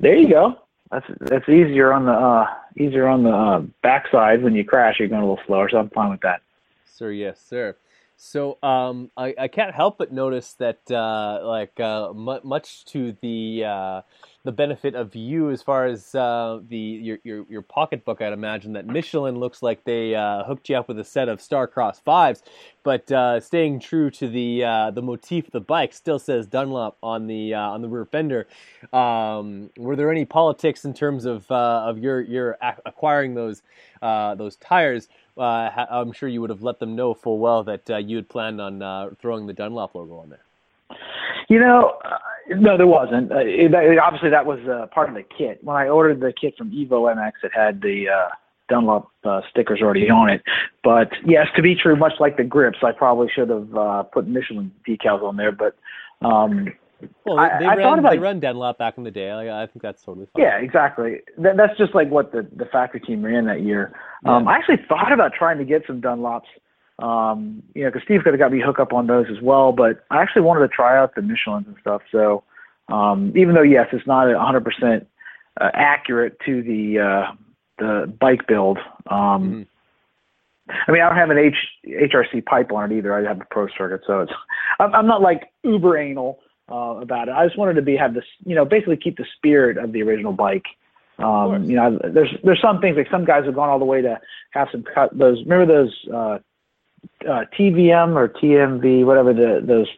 There you go. That's that's easier on the uh, easier on the uh, backside when you crash. You're going a little slower, so I'm fine with that. Sir, yes, sir. So um, I, I can't help but notice that, uh, like, uh, mu- much to the uh, the benefit of you as far as uh, the your, your your pocketbook. I'd imagine that Michelin looks like they uh, hooked you up with a set of Starcross fives, but uh, staying true to the uh, the motif of the bike, still says Dunlop on the uh, on the rear fender. Um, were there any politics in terms of uh, of your your acquiring those those tires? I'm sure you would have let them know full well that you had planned on throwing the Dunlop logo on there. You know, uh, no, there wasn't. Uh, it, obviously, that was uh, part of the kit. When I ordered the kit from Evo MX, it had the uh, Dunlop uh, stickers already on it. But yes, to be true, much like the grips, I probably should have uh, put Michelin decals on there. But um, well, they, they, I, ran, about, they run Dunlop back in the day. I, I think that's totally fine. Yeah, exactly. That, that's just like what the the factory team ran that year. Um, yeah. I actually thought about trying to get some Dunlops um, you know, because Steve could have got me hooked up on those as well. But I actually wanted to try out the Michelin's and stuff. So um, even though yes, it's not 100% uh, accurate to the uh, the bike build. Um, mm-hmm. I mean, I don't have an H, HRC pipe on it either. I have a pro circuit, so it's I'm, I'm not like uber anal uh, about it. I just wanted to be have this, you know, basically keep the spirit of the original bike. Um, you know, there's there's some things like some guys have gone all the way to have some cut those. Remember those uh, uh, TVM or TMV, whatever the those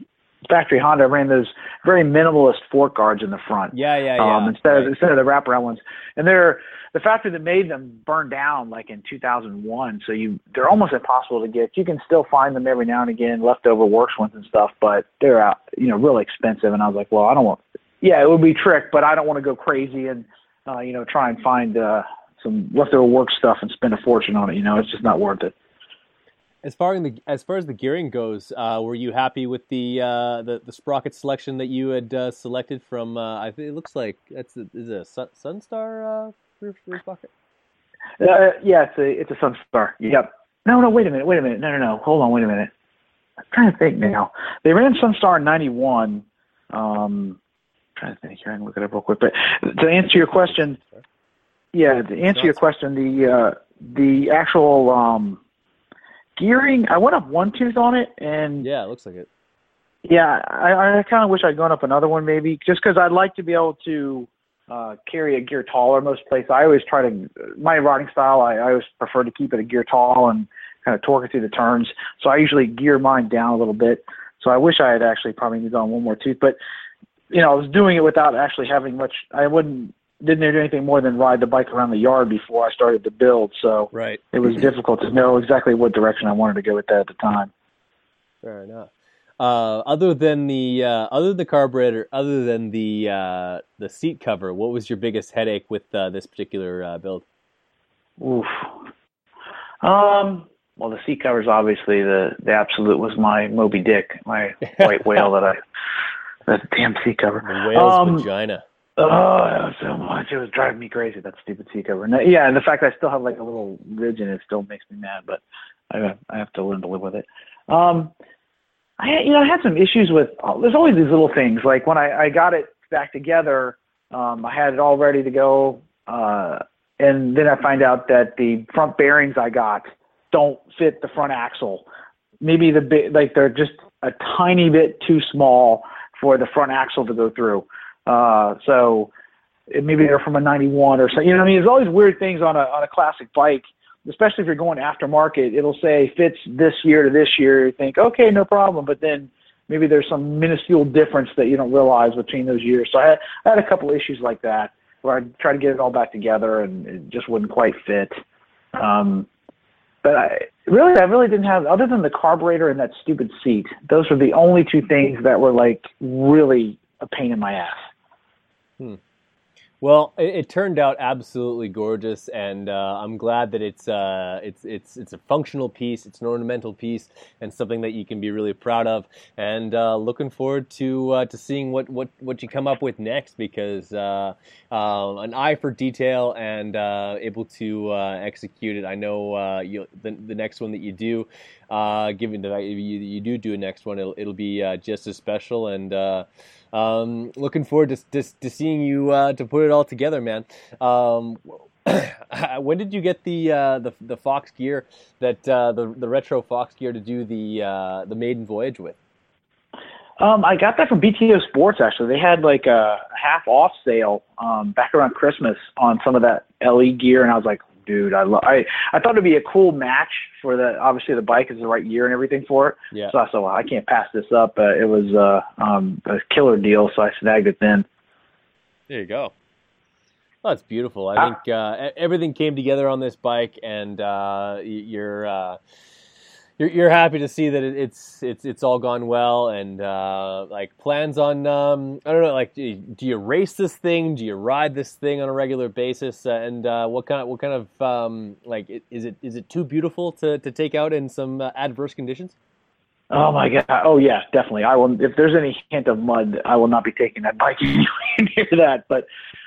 factory Honda ran those very minimalist fork guards in the front. Yeah, yeah, yeah. Um, instead right. of instead of the wraparound ones, and they're the factory that made them burned down like in 2001. So you they're almost impossible to get. You can still find them every now and again, leftover works ones and stuff, but they're out, you know, really expensive. And I was like, well, I don't want. Yeah, it would be trick, but I don't want to go crazy and uh, you know try and find uh, some leftover work stuff and spend a fortune on it. You know, it's just not worth it. As far as the as far as the gearing goes, uh, were you happy with the uh, the the sprocket selection that you had uh, selected from? Uh, I think it looks like it's a, is it a Sun, Sunstar uh, rear sprocket. Uh, yeah, it's a it's a Sunstar. Yep. No, no, wait a minute, wait a minute. No, no, no. Hold on, wait a minute. I'm trying to think now. They ran Sunstar in '91. Um, trying to think here. I can look it up real quick. But to answer your question, yeah, to answer your question, the uh, the actual um, gearing, I went up one tooth on it, and yeah, it looks like it. Yeah, I, I kind of wish I'd gone up another one maybe, just because I'd like to be able to uh, carry a gear taller most places. I always try to my riding style. I, I always prefer to keep it a gear tall and kind of torque it through the turns. So I usually gear mine down a little bit. So I wish I had actually probably gone one more tooth, but you know I was doing it without actually having much. I wouldn't didn't do anything more than ride the bike around the yard before I started to build. So right. it was difficult to know exactly what direction I wanted to go with that at the time. Fair enough. Uh, other than the uh, other than the carburetor, other than the uh, the seat cover, what was your biggest headache with uh, this particular uh, build? Oof. Um. Well, the seat covers obviously the the absolute was my Moby Dick, my white whale that I that damn seat cover. The whale's um, vagina. Oh, so much. It was driving me crazy, that stupid seat cover. And, yeah, and the fact that I still have like a little ridge in it still makes me mad, but I I have to learn to live with it. Um, I you know I had some issues with. Oh, there's always these little things like when I I got it back together, um, I had it all ready to go, uh, and then I find out that the front bearings I got don't fit the front axle. Maybe the bit like they're just a tiny bit too small for the front axle to go through. Uh, so maybe they're from a 91 or something. You know, I mean, there's always weird things on a on a classic bike, especially if you're going aftermarket. It'll say fits this year to this year. You think, okay, no problem, but then maybe there's some minuscule difference that you don't realize between those years. So I had, I had a couple issues like that where I tried to get it all back together and it just wouldn't quite fit. Um, but I really, I really didn't have other than the carburetor and that stupid seat. Those were the only two things that were like really a pain in my ass. Hmm. Well, it, it, turned out absolutely gorgeous, and uh, I'm glad that it's uh, it's it's it's a functional piece, it's an ornamental piece, and something that you can be really proud of. And uh, looking forward to uh, to seeing what, what, what you come up with next, because uh, um, an eye for detail and uh, able to execute it. I know the the next one that you do, given that you you do do a next one, it'll it'll be just as special and. Um, looking forward to, to, to seeing you uh, to put it all together, man. Um, when did you get the uh, the the Fox gear that uh, the the retro Fox gear to do the uh, the maiden voyage with? Um, I got that from BTO Sports actually. They had like a half off sale um, back around Christmas on some of that LE gear, and I was like, dude, I lo- I I thought it'd be a cool match for the obviously the bike is the right year and everything for it. Yeah. So I thought, well, I can't pass this up. Uh, it was uh, um, a killer deal, so I snagged it then. There you go. Oh, it's beautiful. I think uh, everything came together on this bike, and uh, you're, uh, you're you're happy to see that it, it's it's it's all gone well. And uh, like plans on um, I don't know, like do you, race this thing? Do you ride this thing on a regular basis? Uh, and uh, what kind of what kind of um, like is it is it too beautiful to, to take out in some uh, adverse conditions? Oh my god! Oh yeah, definitely. I will. If there's any hint of mud, I will not be taking that bike near that. But,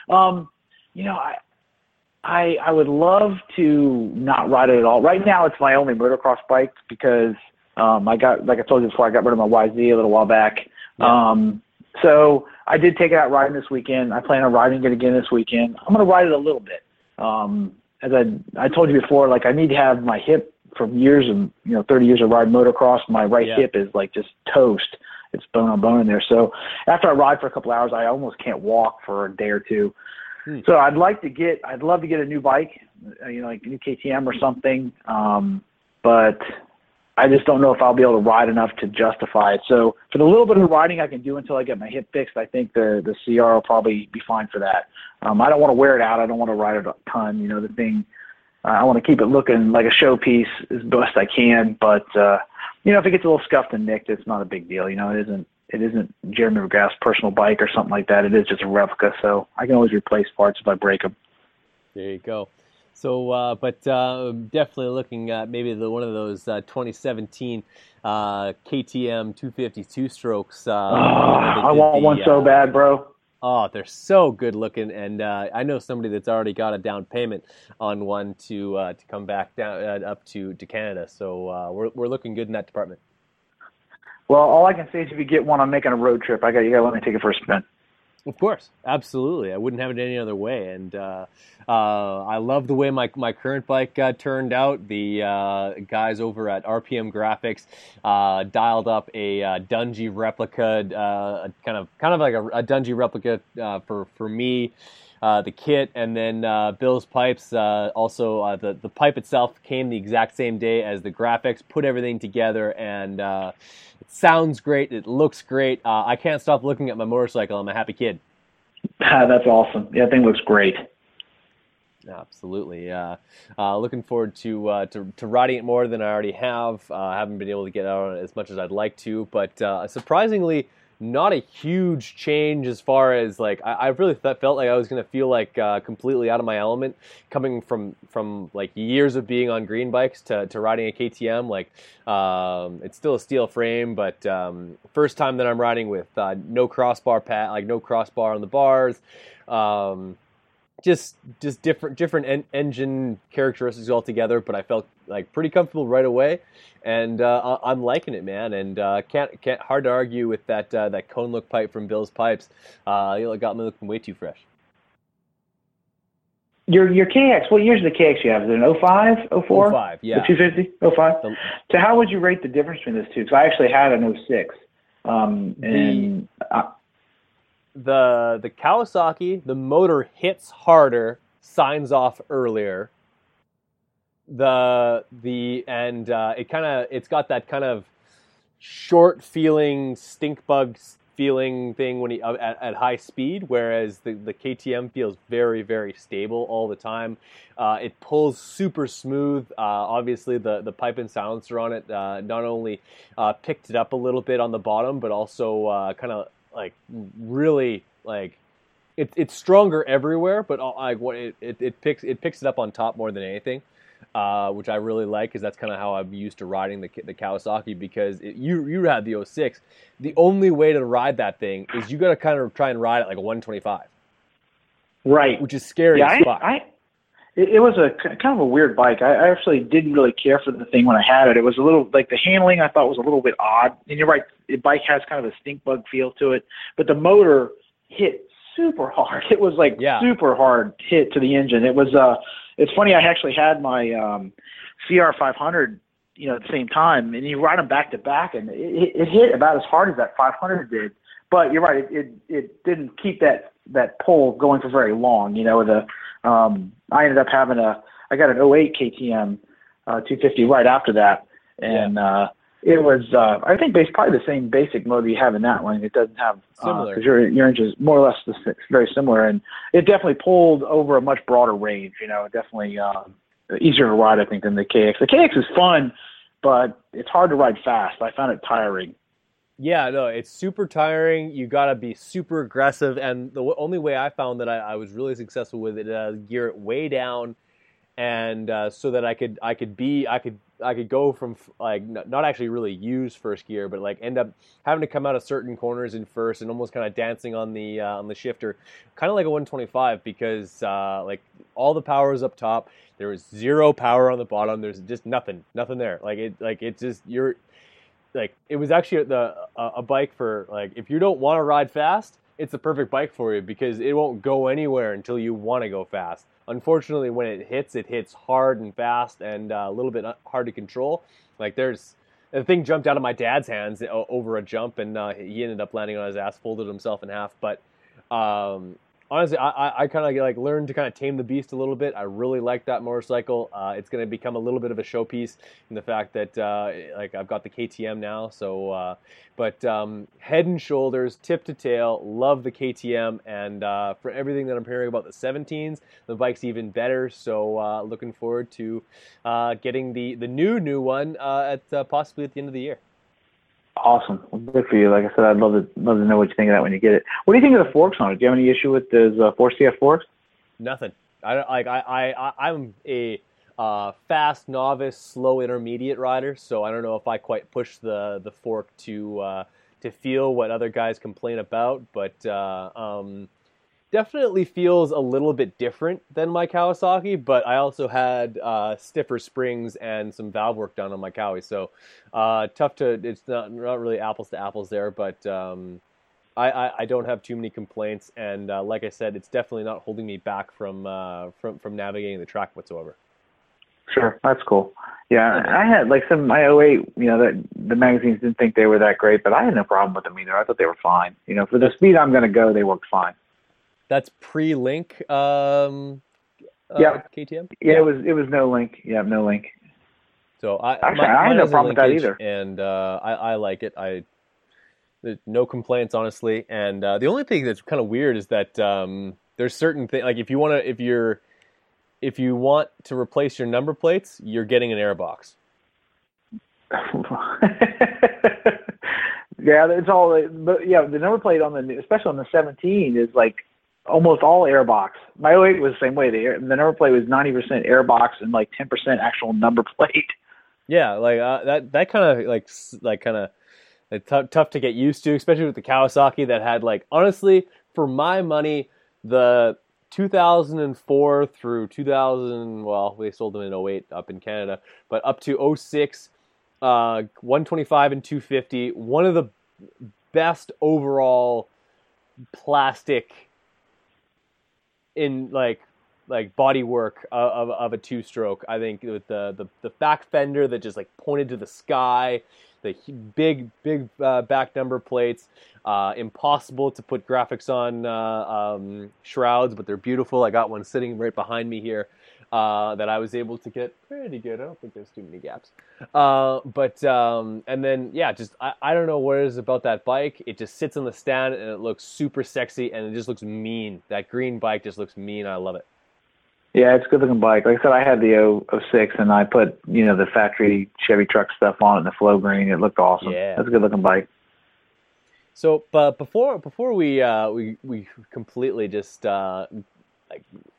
um, you know, I, I, I would love to not ride it at all. Right now, it's my only motocross bike because um, I got, like I told you before, I got rid of my YZ a little while back. Um, so I did take it out riding this weekend. I plan on riding it again this weekend. I'm going to ride it a little bit. Um, as I, I told you before, like I need to have my hip from years of, you know, 30 years of riding motocross. My right Yeah. hip is like just toast. It's bone on bone in there. So after I ride for a couple hours, I almost can't walk for a day or two. So I'd like to get, I'd love to get a new bike, uh, you know, like a new KTM or something. Um, but I just don't know if I'll be able to ride enough to justify it. So for the little bit of riding I can do until I get my hip fixed, I think the the CR will probably be fine for that. Um, I don't want to wear it out. I don't want to ride it a ton. You know, the thing. Uh, I want to keep it looking like a showpiece as best I can. But uh, you know, if it gets a little scuffed and nicked, it's not a big deal. You know, it isn't it isn't Jeremy McGrath's personal bike or something like that. It is just a replica, so I can always replace parts if I break them. There you go. So, uh, but uh, definitely looking at maybe the one of those uh, 2017 uh, KTM 252 strokes. Uh, Oh, I want the, one so uh, bad, bro. Oh, they're so good looking, and uh, I know somebody that's already got a down payment on one to uh, to come back down uh, up to, to Canada. So uh, we're we're looking good in that department. Well, all I can say is if you get one, I'm making a road trip. I got you. Got to let me take it for a spin. Of course, absolutely. I wouldn't have it any other way. And uh, uh, I love the way my my current bike uh, turned out. The uh, guys over at RPM Graphics uh, dialed up a uh, Dungey replica, uh, kind of kind of like a, a Dungey replica for for me. The kit and then Bill's pipes. Also, the the pipe itself came the exact same day as the graphics. Put everything together, and sounds great. It looks great. Uh, I can't stop looking at my motorcycle. I'm a happy kid. That's awesome. Yeah, that thing looks great. Absolutely. Uh, uh, looking forward to, uh, to to riding it more than I already have. Uh, I haven't been able to get out on it as much as I'd like to, but uh, surprisingly, not a huge change as far as like I, I really th- felt like I was to feel like uh, completely out of my element coming from from like years of being on green bikes to, to riding a KTM. Like um, it's still a steel frame, but um, first time that I'm riding with uh, no crossbar pad, like no crossbar on the bars. Um, just just different different en- engine characteristics altogether. But I felt like pretty comfortable right away, and uh, I- I'm liking it, man. And uh, can't can't hard to argue with that uh, that cone look pipe from Bill's Pipes. Uh, you know, it got me looking way too fresh. Your your KX. What year's of the KX you have? Is it an 05, 04? 05, yeah. The 250, 05. So how would you rate the difference between those two? Because I actually had an 06. Um, and uh, the the Kawasaki, the motor hits harder, signs off earlier. The the and uh, it kind of it's got that kind of short feeling stink bug feeling thing when he uh, at, at high speed, whereas the the KTM feels very very stable all the time. Uh, it pulls super smooth. Uh, obviously, the the pipe and silencer on it uh, not only uh, picked it up a little bit on the bottom, but also uh, kind of like really like it, it's stronger everywhere, but uh, like what it, it, it picks it picks it up on top more than anything, uh, which I really like because that's kind of how I'm used to riding the the Kawasaki because it, you you had the 06. The only way to ride that thing is you got to kind of try and ride it like a 125, right, which is scary yeah, as I, fuck. I it, it was a kind of a weird bike. I, I actually didn't really care for the thing when I had it. It was a little like the handling I thought was a little bit odd. And you're right, the bike has kind of a stink bug feel to it, but the motor hit super hard. It was like super hard hit to the engine. It was uh, it's funny. I actually had my um, CR500 you know, at the same time, and you ride them back to back, and it, it hit about as hard as that 500 did. But you're right, it, it it didn't keep that that pull going for very long. You know, the um, I ended up having a I got an 08 KTM uh, 250 right after that, and uh, it was uh, I think based probably the same basic motor you have in that one. It doesn't have Similar. because your your engine is more or less the, very similar, and it definitely pulled over a much broader range. You know, definitely um, easier to ride I think than the KX. The KX is fun, but it's hard to ride fast. I found it tiring. Yeah, no, it's super tiring. You got to be super aggressive, and the only way I found that I, I was really successful with it, uh, gear it way down, and uh, so that I could I could be I could I could go from like not actually really use first gear, but like end up having to come out of certain corners in first and almost kind of dancing on the uh, on the shifter, kind of like a 125 because uh, like all the power is up top. There was zero power on the bottom. There's just nothing, nothing there. Like it, like it just you're like it was actually the a, a bike for like if you don't want to ride fast, it's the perfect bike for you because it won't go anywhere until you want to go fast. Unfortunately, when it hits, it hits hard and fast and uh, a little bit hard to control. Like there's the thing jumped out of my dad's hands over a jump and uh, he ended up landing on his ass, folded himself in half. But um, honestly, I, I, kind of like learned to kind of tame the beast a little bit. I really like that motorcycle. Uh, it's going to become a little bit of a showpiece in the fact that uh, like I've got the KTM now. So, uh, but um, head and shoulders, tip to tail, love the KTM, and uh, for everything that I'm hearing about the 17s, the bike's even better. So, uh, looking forward to uh, getting the the new new one at possibly at the end of the year. Awesome. Well, good for you. Like I said, I'd love to love to know what you think of that when you get it. What do you think of the forks on it? Do you have any issue with those uh, 4CS forks? Nothing. I don't like. I I I- I'm a uh, fast novice, slow intermediate rider, so I don't know if I quite push the the fork to uh, to feel what other guys complain about, but uh, um, definitely feels a little bit different than my Kawasaki. But I also had uh, stiffer springs and some valve work done on my Kawi, so uh, tough to. It's not not really apples to apples there, but. Um, I, I, I don't have too many complaints, and uh, like I said, it's definitely not holding me back from uh, from from navigating the track whatsoever. Sure, that's cool. Yeah, I had like some my 08, you know, that the magazines didn't think they were that great, but I had no problem with them either. I thought they were fine. You know, for the speed I'm going to go, they worked fine. That's pre-link um, uh, Yeah. KTM. Yeah, it was it was no link. Yeah, no link. So I Actually, my- I had no problem with that either. and uh, I I like it. I no complaints honestly, and uh, the only thing that's kind of weird is that um, there's certain things like if you want to if you're if you want to replace your number plates, you're getting an airbox. Yeah, it's all. But yeah, the number plate on the especially on the 17 is like almost all airbox. My 08 was the same way. The air, the number plate was 90% airbox and like 10% actual number plate. Yeah, like uh, that that kind of like like kind of like, tough tough to get used to, especially with the Kawasaki that had like honestly for my money the 2004 through 2000 well they sold them in 08 up in Canada but up to 06 uh 125 and 250 one of the best overall plastic in like like body work of, of, a two stroke. I think with the, the the back fender that just like pointed to the sky, the big big uh, back number plates. Uh, impossible to put graphics on uh, um, shrouds, but they're beautiful. I got one sitting right behind me here uh, that I was able to get pretty good. I don't think there's too many gaps. Uh, but um, and then yeah, just I, I don't know what it is about that bike. It just sits on the stand and it looks super sexy and it just looks mean. That green bike just looks mean. I love it. Yeah, it's a good looking bike. Like I said, I had the 0, 06 and I put, you know, the factory Chevy truck stuff on it the flow green. It looked awesome. Yeah. That's a good looking bike. So, but before before we uh, we we completely just uh,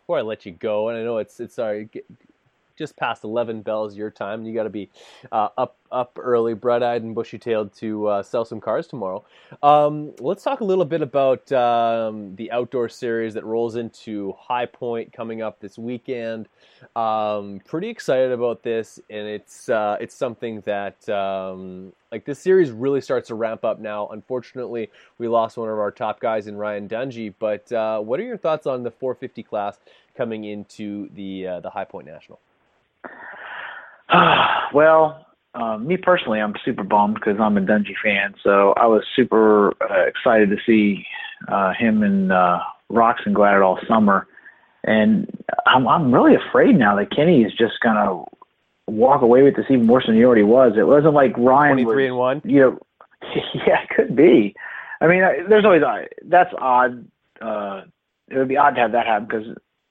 before I let you go, and I know it's it's sorry just past eleven bells your time. You got to be uh, up up early, bright eyed and bushy tailed to uh, sell some cars tomorrow. Um, let's talk a little bit about um, the outdoor series that rolls into High Point coming up this weekend. Um, pretty excited about this, and it's uh, it's something that um, like this series really starts to ramp up now. Unfortunately, we lost one of our top guys in Ryan Dungey. But uh, what are your thoughts on the 450 class coming into the uh, the High Point National? well, um, me personally, I'm super bummed because I'm a Dungey fan. So I was super uh, excited to see uh, him and uh, Roczen go at it all summer. And I'm, I'm really afraid now that Kenny is just going to walk away with this even worse than he already was. It wasn't like Ryan 23 was, and 1? You know, yeah, it could be. I mean, I, there's always uh, that's odd. Uh, it would be odd to have that happen because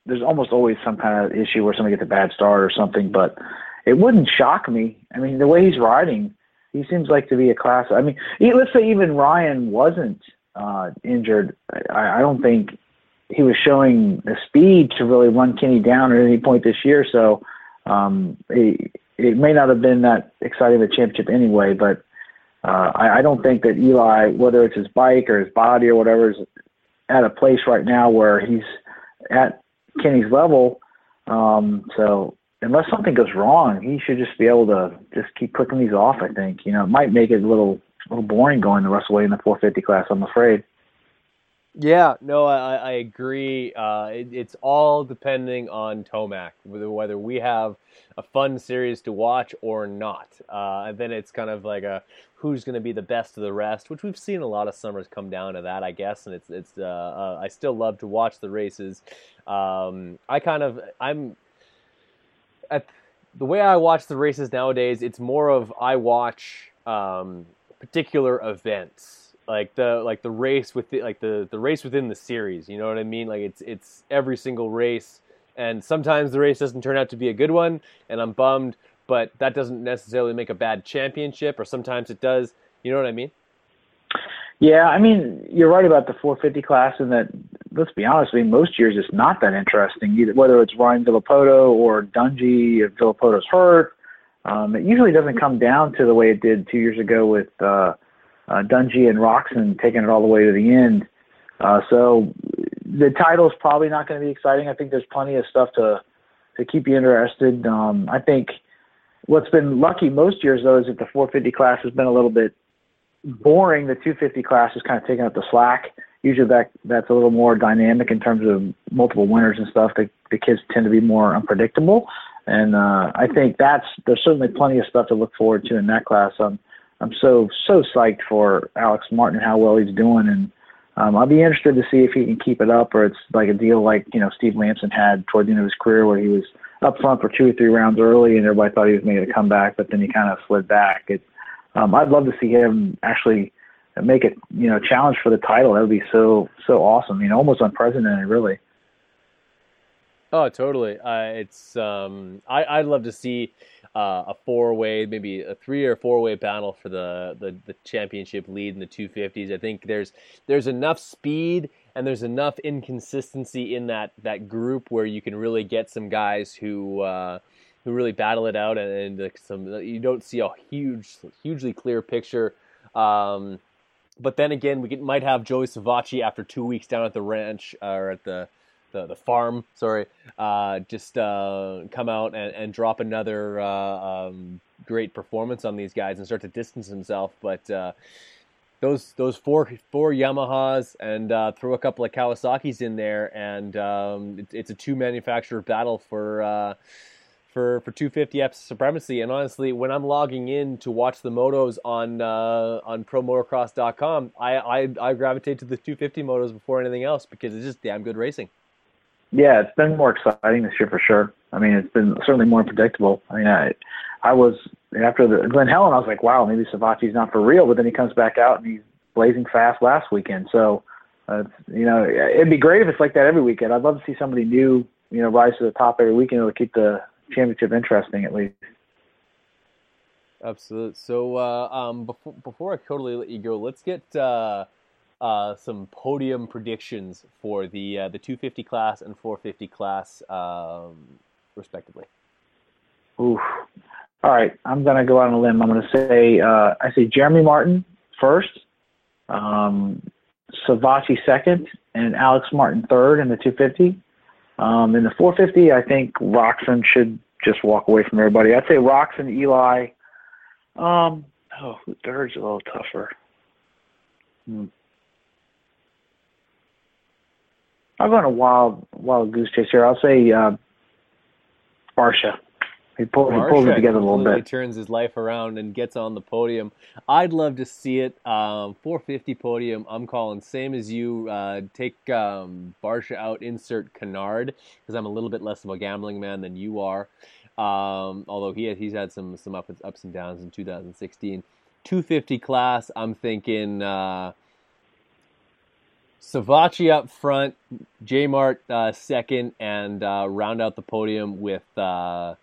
there's almost always some kind of issue where somebody gets a bad start or something. But it wouldn't shock me. I mean, the way he's riding, he seems like to be a class. I mean, let's say even Ryan wasn't uh, injured. I, I don't think he was showing the speed to really run Kenny down at any point this year. So um, it, it may not have been that exciting of a championship anyway. But uh, I, I don't think that Eli, whether it's his bike or his body or whatever, is at a place right now where he's at Kenny's level. Um, so unless something goes wrong, he should just be able to just keep clicking these off. I think you know it might make it a little a little boring going of the way in the 450 class. I'm afraid. Yeah, no, I, I agree. Uh, it, it's all depending on Tomac, whether, we have a fun series to watch or not. Uh, and then it's kind of like a who's going to be the best of the rest, which we've seen a lot of summers come down to that, I guess. And it's it's uh, uh I still love to watch the races. Um, I kind of I'm at the way I watch the races nowadays. It's more of I watch um, particular events like the like the race with the, like the the race within the series. You know what I mean? Like it's it's every single race, and sometimes the race doesn't turn out to be a good one, and I'm bummed. But that doesn't necessarily make a bad championship, or sometimes it does. You know what I mean? Yeah, I mean you're right about the 450 class, and that let's be honest, I mean most years it's not that interesting. Either whether it's Ryan Villopoto or Dungey, if Villopoto's hurt, um, it usually doesn't come down to the way it did two years ago with. Uh, uh, Dungey and Roczen taking it all the way to the end. Uh, so the title is probably not going to be exciting. I think there's plenty of stuff to to keep you interested. Um, I think what's been lucky most years though is that the 450 class has been a little bit boring. The 250 class is kind of taking up the slack. Usually that that's a little more dynamic in terms of multiple winners and stuff. The the kids tend to be more unpredictable, and uh, I think that's there's certainly plenty of stuff to look forward to in that class. Um, I'm so so psyched for Alex Martin and how well he's doing, and um, I'll be interested to see if he can keep it up, or it's like a deal like you know Steve Lamson had toward the end of his career, where he was up front for two or three rounds early, and everybody thought he was making a comeback, but then he kind of slid back. It, um, I'd love to see him actually make it you know challenge for the title. That would be so so awesome. You know, almost unprecedented, really. Oh, totally. Uh, it's um, I I'd love to see uh, a four way, maybe a three or four way battle for the, the, the championship lead in the 250s. I think there's there's enough speed and there's enough inconsistency in that that group where you can really get some guys who uh, who really battle it out and, and some you don't see a huge hugely clear picture. Um, but then again, we get, might have Joey Savatgy after two weeks down at the ranch uh, or at the the, the farm, sorry, uh, just uh, come out and, and drop another uh, um, great performance on these guys and start to distance himself. But uh, those those four four Yamahas and uh, throw a couple of Kawasaki's in there, and um, it, it's a two manufacturer battle for. Uh, for, for 250 F supremacy, and honestly, when I'm logging in to watch the motos on on ProMotocross.com, I, I I gravitate to the 250 motos before anything else because it's just damn good racing. Yeah, it's been more exciting this year for sure. I mean, it's been certainly more predictable. I mean, I, I was after the Glen Helen, I was like, wow, maybe Savatgy's not for real. But then he comes back out and he's blazing fast last weekend. So, uh, you know, it'd be great if it's like that every weekend. I'd love to see somebody new, you know, rise to the top every weekend to keep the championship interesting at least. Absolutely. So, uh, um, before before I totally let you go, let's get. Uh, uh, some podium predictions for the uh, the 250 class and 450 class, um, respectively. Oof. All right, I'm going to go out on a limb. I'm going to say uh, I say Jeremy Martin first, um, Savatgy second, and Alex Martin third in the 250. Um, in the 450, I think Roczen should just walk away from everybody. I'd say Roczen, Eli. Um, oh, third's a little tougher. Hmm. I'll go on a wild wild goose chase here. I'll say uh, Barcia. He pulls, he pulls it together a little bit. turns his life around and gets on the podium. I'd love to see it. Um, 450 podium. I'm calling same as you. Uh, take um, Barcia out. Insert Canard because I'm a little bit less of a gambling man than you are. Um, although he he's had some some up, ups and downs in 2016. 250 class. I'm thinking. Uh, Savatgy up front, J Mart uh, second, and uh, round out the podium with uh,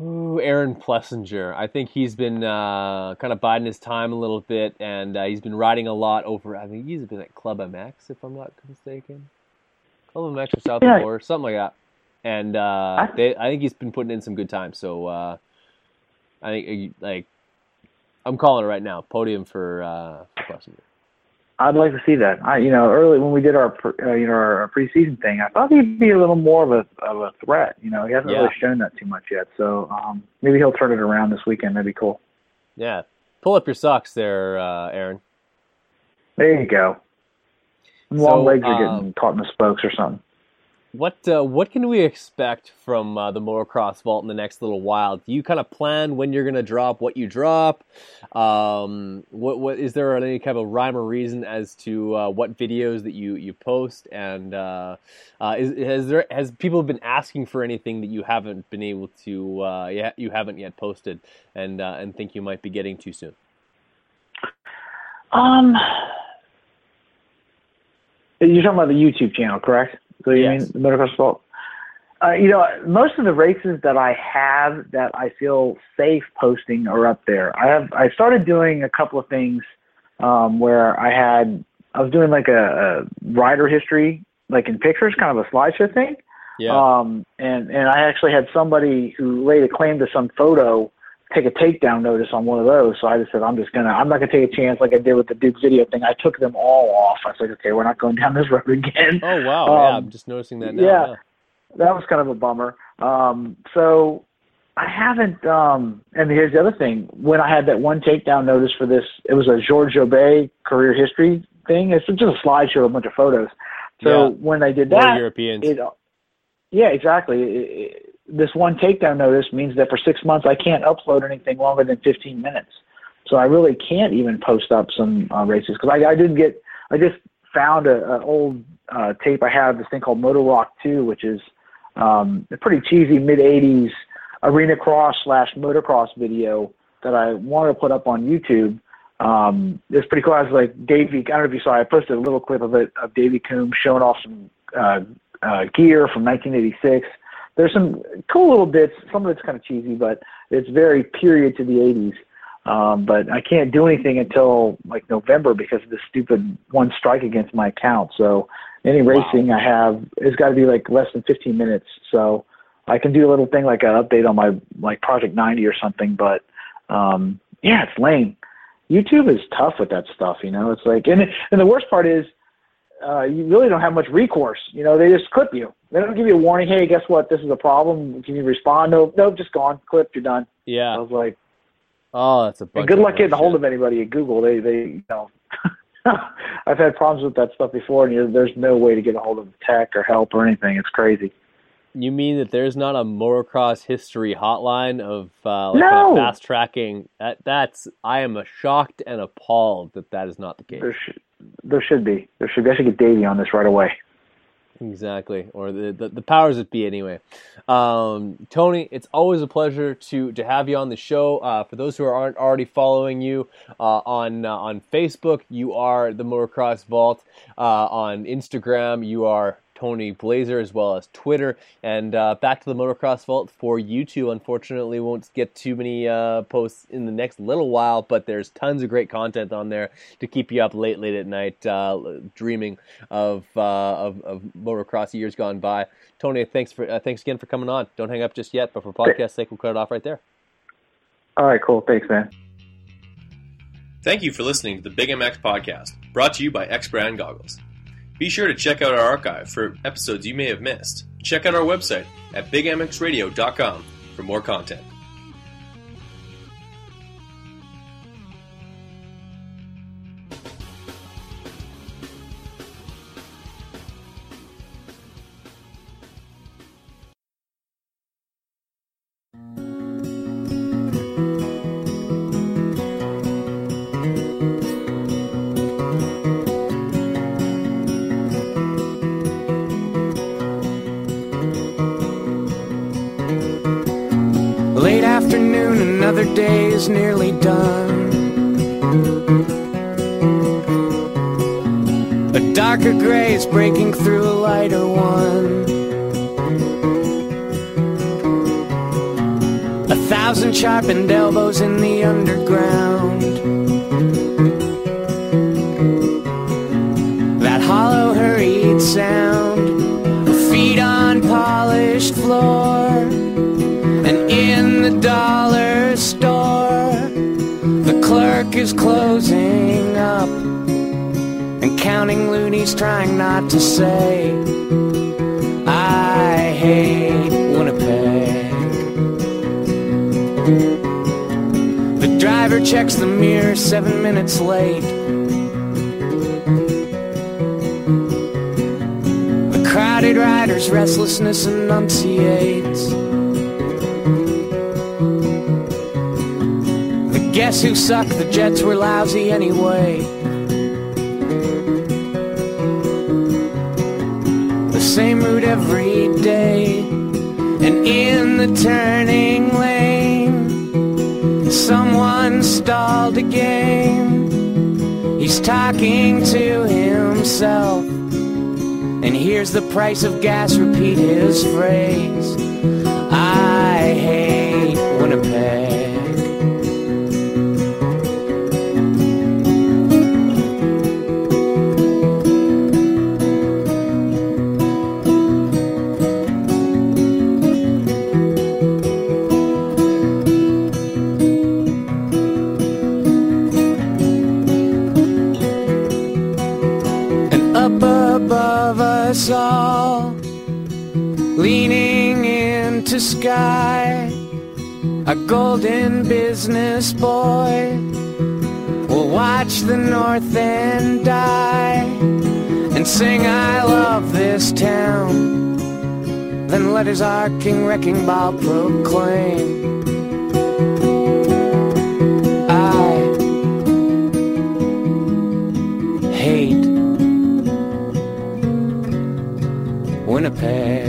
ooh, Aaron Plessinger. I think he's been uh, kind of biding his time a little bit, and uh, he's been riding a lot over. I think he's been at Club MX, if I'm not mistaken. Club MX or South Yeah. War, something like that. And uh, they, I think he's been putting in some good time. So uh, I think like I'm calling it right now. Podium for uh, for Plessinger. I'd like to see that. I, you know, early when we did our, pre- uh, you know, our, preseason thing, I thought he'd be a little more of a of a threat. You know, he hasn't Yeah. really shown that too much yet. So um, maybe he'll turn it around this weekend. That'd be cool. Yeah, pull up your socks there, uh, Aaron. There you go. Long So, legs are um, getting caught in the spokes or something. What uh, what can we expect from uh, the motocross vault in the next little while? Do you kind of plan when you're going to drop what you drop? Um, what what is there any kind of rhyme or reason as to uh, what videos that you, you post? And uh, uh, is has there has people been asking for anything that you haven't been able to uh, you, haven't yet posted and and think you might be getting too soon? Um, you're talking about the YouTube channel, correct? So you Yes. mean the motocross vault? Uh, you know, most of the races that I have that I feel safe posting are up there. I have I started doing a couple of things um, where I had I was doing like a, a rider history, like in pictures, kind of a slideshow thing. Yeah. Um, and and I actually had somebody who laid a claim to some photo take a takedown notice on one of those. So I just said, I'm just gonna, I'm not gonna take a chance like I did with the Duke video thing. I took them all off. I said, okay, we're not going down this road again. Oh wow! yeah, Um, I'm just noticing that now. yeah, that was kind of a bummer. Um, so I haven't. Um, and here's the other thing: when I had that one takedown notice for this, it was a Georges Jobé career history thing. It's just a slideshow, of a bunch of photos. So Yeah. when they did More that, Europeans. it, yeah, exactly. It, it, this one takedown notice means that for six months I can't upload anything longer than 15 minutes. So I really can't even post up some uh, races because I, I didn't get. I just found a, a old uh, tape I have this thing called Moto Rock 2, which is um, a pretty cheesy mid 80s arena cross slash motocross video that I wanted to put up on YouTube. Um, it's pretty cool. I was like Davey. I don't know if you saw. I posted a little clip of it of Davey Coombs showing off some uh, uh, gear from 1986. There's some cool little bits. Some of it's kind of cheesy, but it's very period to the 80s. Um, but I can't do anything until like November because of the stupid one strike against my account. So any racing I have has got to be like less than 15 minutes. So I can do a little thing like an update on my like Project 90 or something. But um, yeah, it's lame. YouTube is tough with that stuff. You know, it's like, and and the worst part is uh, you really don't have much recourse. You know, they just clip you. They don't give you a warning. Hey, guess what? This is a problem. Can you respond? No, no, just gone. Clipped. You're done. Yeah. I was like, Oh, that's a bunch. and good luck getting a hold of anybody at Google. They, they, you know, I've had problems with that stuff before, and you there's no way to get a hold of tech or help or anything. It's crazy. You mean that there's not a motocross history hotline of uh, like No! kind of fast tracking? That that's I am shocked and appalled that that is not the case. There should, be. There should be. I should get Davey on this right away. Exactly, or the, the the powers that be. Anyway, um, Tony, it's always a pleasure to to have you on the show. Uh, for those who aren't already following you uh, on uh, on Facebook, you are the Motocross Vault. Uh, on Instagram, you are Tony Blazier as well as Twitter. And uh, back to the Motocross Vault for you two. Unfortunately, won't get too many uh, posts in the next little while, but there's tons of great content on there to keep you up late, late at night, uh, dreaming of, uh, of of motocross years gone by. Tony, thanks for uh, thanks again for coming on. Don't hang up just yet, but for podcast sake, we'll cut it off right there. All right, cool. Thanks, man. Thank you for listening to the Big MX podcast, brought to you by EKS Brand Goggles. Be sure to check out our archive for episodes you may have missed. Check out our website at bigmxradio.com for more content. Sound of feet on polished floor. And in the dollar store, the clerk is closing up and counting loonies, trying not to say, I hate Winnipeg. The driver checks the mirror seven minutes late. Rider's restlessness enunciates. The guess who sucked, the Jets were lousy anyway. The same route every day, and in the turning lane, someone stalled again. He's talking to himself, and here's the price of gas repeat his phrase I hate Winnipeg. A golden business boy will watch the north end die and sing, I love this town. Then let his arcing wrecking ball proclaim. I hate Winnipeg.